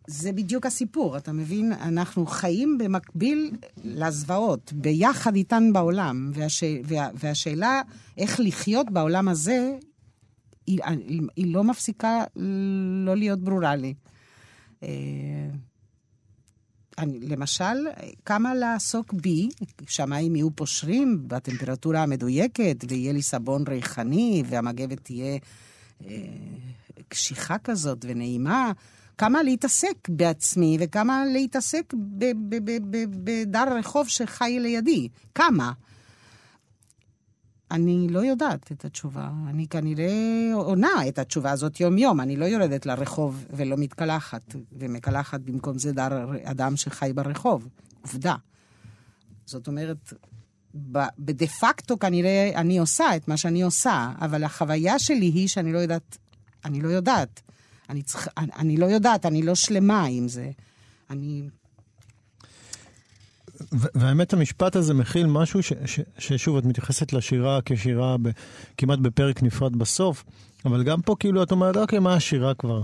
זה בדיוק הסיפור, אתה מבין? אנחנו חיים במקביל לזוועות, ביחד איתן בעולם, והש... וה... והשאלה איך לחיות בעולם הזה, היא, היא לא מפסיקה לא להיות ברורה לי. אה, אני, למשל, כמה לעסוק בי, שמיים יהיו פושרים בטמפרטורה המדויקת, ויהיה לי סבון ריחני, והמגבת תהיה אה, קשיחה כזאת ונעימה. כמה להתעסק בעצמי, וכמה להתעסק בדר רחוב שחי לידי. כמה? אני לא יודעת את התשובה. אני כנראה עונה את התשובה הזאת יום-יום. אני לא יורדת לרחוב ולא מתקלחת, ומקלחת במקום זה דר אדם שחי ברחוב. עובדה. זאת אומרת, בדה פקטו כנראה אני עושה את מה שאני עושה, אבל החוויה שלי היא שאני לא יודעת, אני לא יודעת. אני, צריך, אני, אני לא יודעת, אני לא שלמה עם זה. אני... והאמת, המשפט הזה מכיל משהו ש- ש- ששוב, את מתייחסת לשירה כשירה ב- כמעט בפרק נפרד בסוף, אבל גם פה כאילו את אומרת, אוקיי, מה השירה כבר?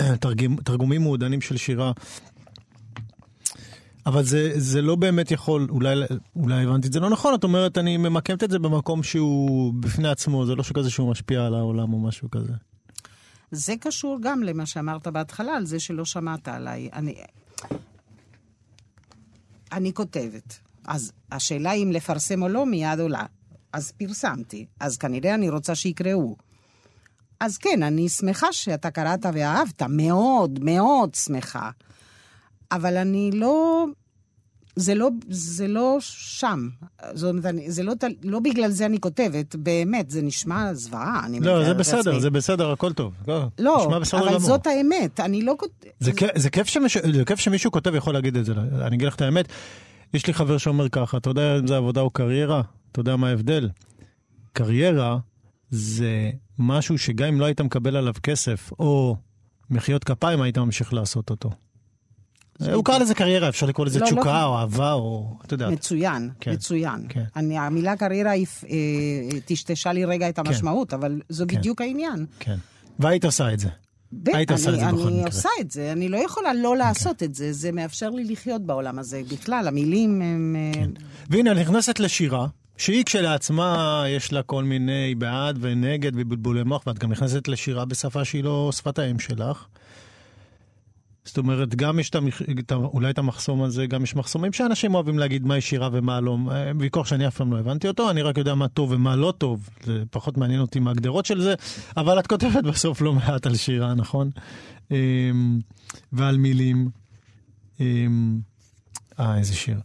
תרגימ, תרגומים מעודנים של שירה. אבל זה, זה לא באמת יכול, אולי, אולי הבנתי את זה לא נכון, את אומרת, אני ממקמת את זה במקום שהוא בפני עצמו, זה לא שכזה שהוא משפיע על העולם או משהו כזה. זה קשור גם למה שאמרת בהתחלה, על זה שלא שמעת עליי. אני, אני כותבת. אז השאלה אם לפרסם או לא מיד עולה. אז פרסמתי. אז כנראה אני רוצה שיקראו. אז כן, אני שמחה שאתה קראת ואהבת, מאוד מאוד שמחה. אבל אני לא... זה לא, זה לא שם. זאת אומרת, זה לא, לא בגלל זה אני כותבת, באמת, זה נשמע זוועה. אני לא, זה בסדר, לעצמי. זה בסדר, הכל טוב. לא, לא, אבל גמור. זאת האמת, אני לא כותבת... זה, כיף, זה, כיף שמש... זה כיף שמישהו כותב יכול להגיד את זה, אני אגיד לך את האמת. יש לי חבר שאומר ככה, אתה יודע אם זה עבודה או קריירה? אתה יודע מה ההבדל? קריירה זה משהו שגם אם לא היית מקבל עליו כסף, או מחיאות כפיים, היית ממשיך לעשות אותו. הוא קרא לזה קריירה, אפשר לקרוא לזה לא, לא. תשוקה או אהבה, או אתה יודע. מצוין, כן, מצוין. כן. אני, המילה קריירה אה, טשטשה לי רגע את המשמעות, אבל זו כן. בדיוק העניין. כן. והיית עושה את זה. ב- היית עושה אני, את זה בכל אני מקרה. עושה את זה, אני לא יכולה לא לעשות את זה, זה מאפשר לי לחיות בעולם הזה. בכלל, המילים הם... אה, והנה, את נכנסת לשירה, שהיא כשלעצמה יש לה כל מיני בעד ונגד ובלבולי מוח, ואת גם נכנסת לשירה בשפה שהיא לא שפת האם שלך. זאת אומרת, גם יש את המח... אולי את המחסום הזה, גם יש מחסומים שאנשים אוהבים להגיד מהי שירה ומה לא. אה, ויכוח שאני אף פעם לא הבנתי אותו, אני רק יודע מה טוב ומה לא טוב. זה פחות מעניין אותי מה ההגדרות של זה, אבל את כותבת בסוף לא מעט על שירה, נכון? אמ, ועל מילים. אמ, אה, איזה שיר.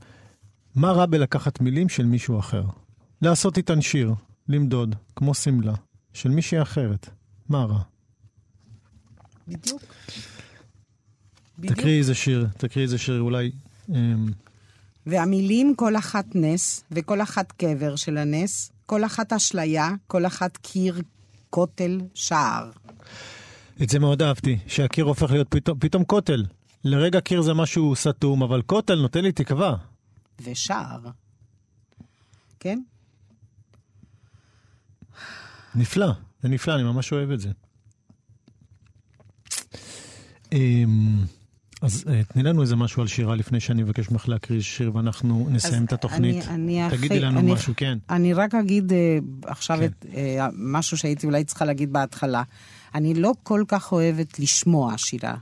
מה רע בלקחת מילים של מישהו אחר? לעשות איתן שיר, למדוד, כמו שמלה, של מישהי אחרת. מה רע? בדיוק. בדיוק. תקריאי איזה שיר, תקריאי איזה שיר, אולי... אמ, והמילים כל אחת נס, וכל אחת קבר של הנס, כל אחת אשליה, כל אחת קיר, כותל, שער. את זה מאוד אהבתי, שהקיר הופך להיות פתאום, פתאום כותל. לרגע קיר זה משהו סתום, אבל כותל נותן לי תקווה. ושער. כן? נפלא, זה נפלא, אני ממש אוהב את זה. אז אה, תני לנו איזה משהו על שירה לפני שאני אבקש ממך להקריא שיר ואנחנו נסיים את התוכנית. אני- אני תגידי אחרי- לנו אני- משהו, כן. אני רק אגיד אה, עכשיו כן. את, אה, משהו שהייתי אולי צריכה להגיד בהתחלה. אני לא כל כך אוהבת לשמוע שירה.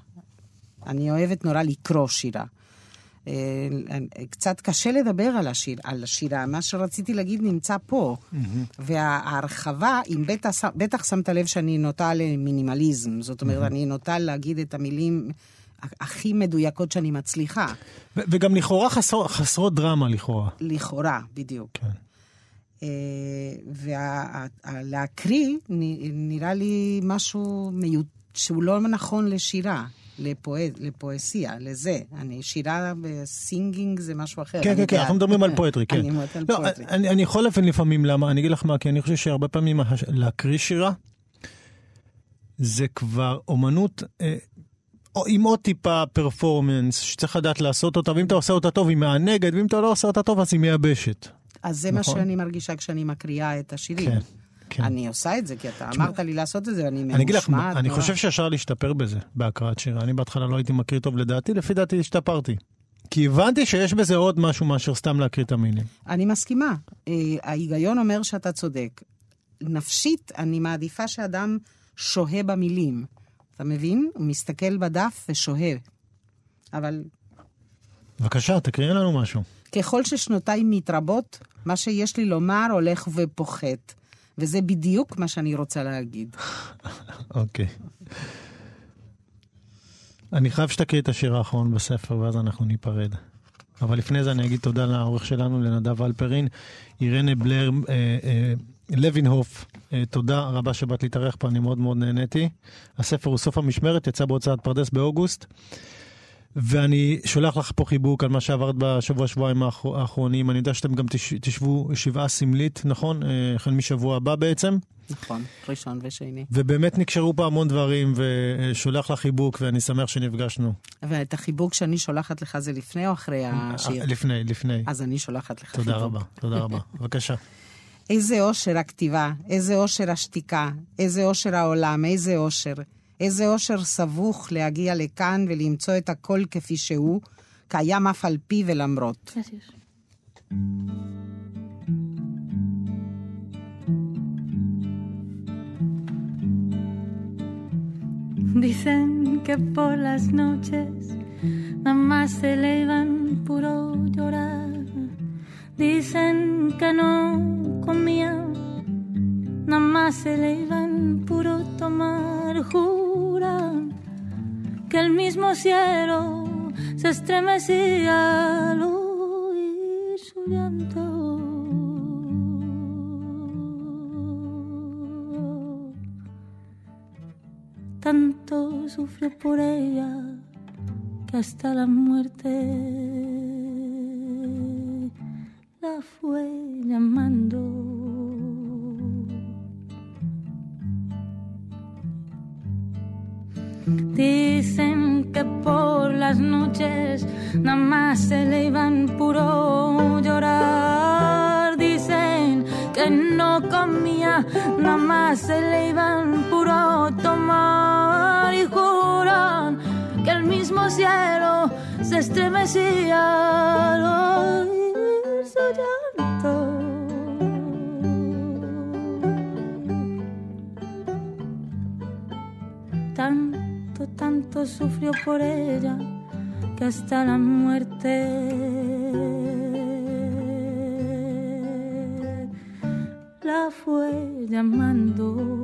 אני אוהבת נורא לקרוא שירה. קצת קשה לדבר על, השיר, על השירה, מה שרציתי להגיד נמצא פה. וההרחבה, אם בטח, בטח שמת לב שאני נוטה למינימליזם, זאת אומרת, אני נוטה להגיד את המילים הכי מדויקות שאני מצליחה. ו- וגם לכאורה חסר, חסרות דרמה, לכאורה. לכאורה, בדיוק. כן. ולהקריא נראה לי משהו מיוד... שהוא לא נכון לשירה. לפואד, לפואסיה, לזה. אני, שירה ב singing זה משהו אחר. כן, כן, כן. אנחנו מדברים על poetry, כן. אני מדברת על לא, poetry. אני, אני יכול לפעמים לפעמים למה, אני אגיד לך מה, כי אני חושב שהרבה פעמים הש- להקריא שירה, זה כבר אומנות אה, עם עוד טיפה performance, שצריך לדעת לעשות אותה, ואם אתה עושה אותה טוב היא מענגת, ואם אתה לא עושה אותה טוב אז היא מייבשת. אז זה מה נכון. שאני מרגישה כשאני מקריאה את השירים. כן, כן. אני עושה את זה, כי אתה אמרת לי לעשות את זה, ואני ממושמעת. אני אגיד לך, מה, אני נורא. חושב שאפשר להשתפר בזה, בהקראת שירה. אני בהתחלה לא הייתי מקריא טוב לדעתי, לפי דעתי השתפרתי. כי הבנתי שיש בזה עוד משהו מאשר סתם להקריא את המילים. אני מסכימה. אה, ההיגיון אומר שאתה צודק. נפשית, אני מעדיפה שאדם שוהה במילים. אתה מבין? הוא מסתכל בדף ושוהה. אבל בבקשה, תקריאי לנו משהו. ככל ששנותיי מתרבות, מה שיש לי לומר הולך ופוחת. וזה בדיוק מה שאני רוצה להגיד. אוקיי. אני חייב שתקריא את השיר האחרון בספר, ואז אנחנו ניפרד. אבל לפני זה אני אגיד תודה לעורך שלנו, לנדב אלפרין, אירנה בלר אה, אה, לוינהוף, אה, תודה רבה שבאת להתארח פה, אני מאוד מאוד נהניתי. הספר הוא סוף המשמרת, יצא בהוצאת פרדס באוגוסט. ואני שולח לך פה חיבוק על מה שעברת בשבוע שבועיים האחר- האחרונים. אני יודע שאתם גם תש, תשבו שבעה סמלית, נכון? אה, החל משבוע הבא בעצם. נכון, ראשון ושני. ובאמת נקשרו פה המון דברים, ושולח לך חיבוק, ואני שמח שנפגשנו. ואת החיבוק שאני שולחת לך זה לפני או אחרי השיר? אה, לפני, לפני. אז אני שולחת לך תודה חיבוק. רבה, תודה רבה. בבקשה. איזה אושר הכתיבה, איזה אושר השתיקה, איזה אושר העולם, איזה אושר. איזה אושר סבוך להגיע לכאן ולמצוא את הכל כפי שהוא, קיים אף על פי ולמרות. Dicen que por las noches nada más se elevan puro llorar. Dicen que no comía, nada más se elevan puro tomar. Juran que el mismo cielo se estremecía al oír su llanto. Tanto sufrió por ella que hasta la muerte la fue llamando. Dicen que por las noches nada más se le iban puro llorar. Dicen que no comía, nada más se le iban puro tomar. Y juran que el mismo cielo se estremecía llanto. tanto, tanto sufrió por ella que hasta la muerte la fue llamando.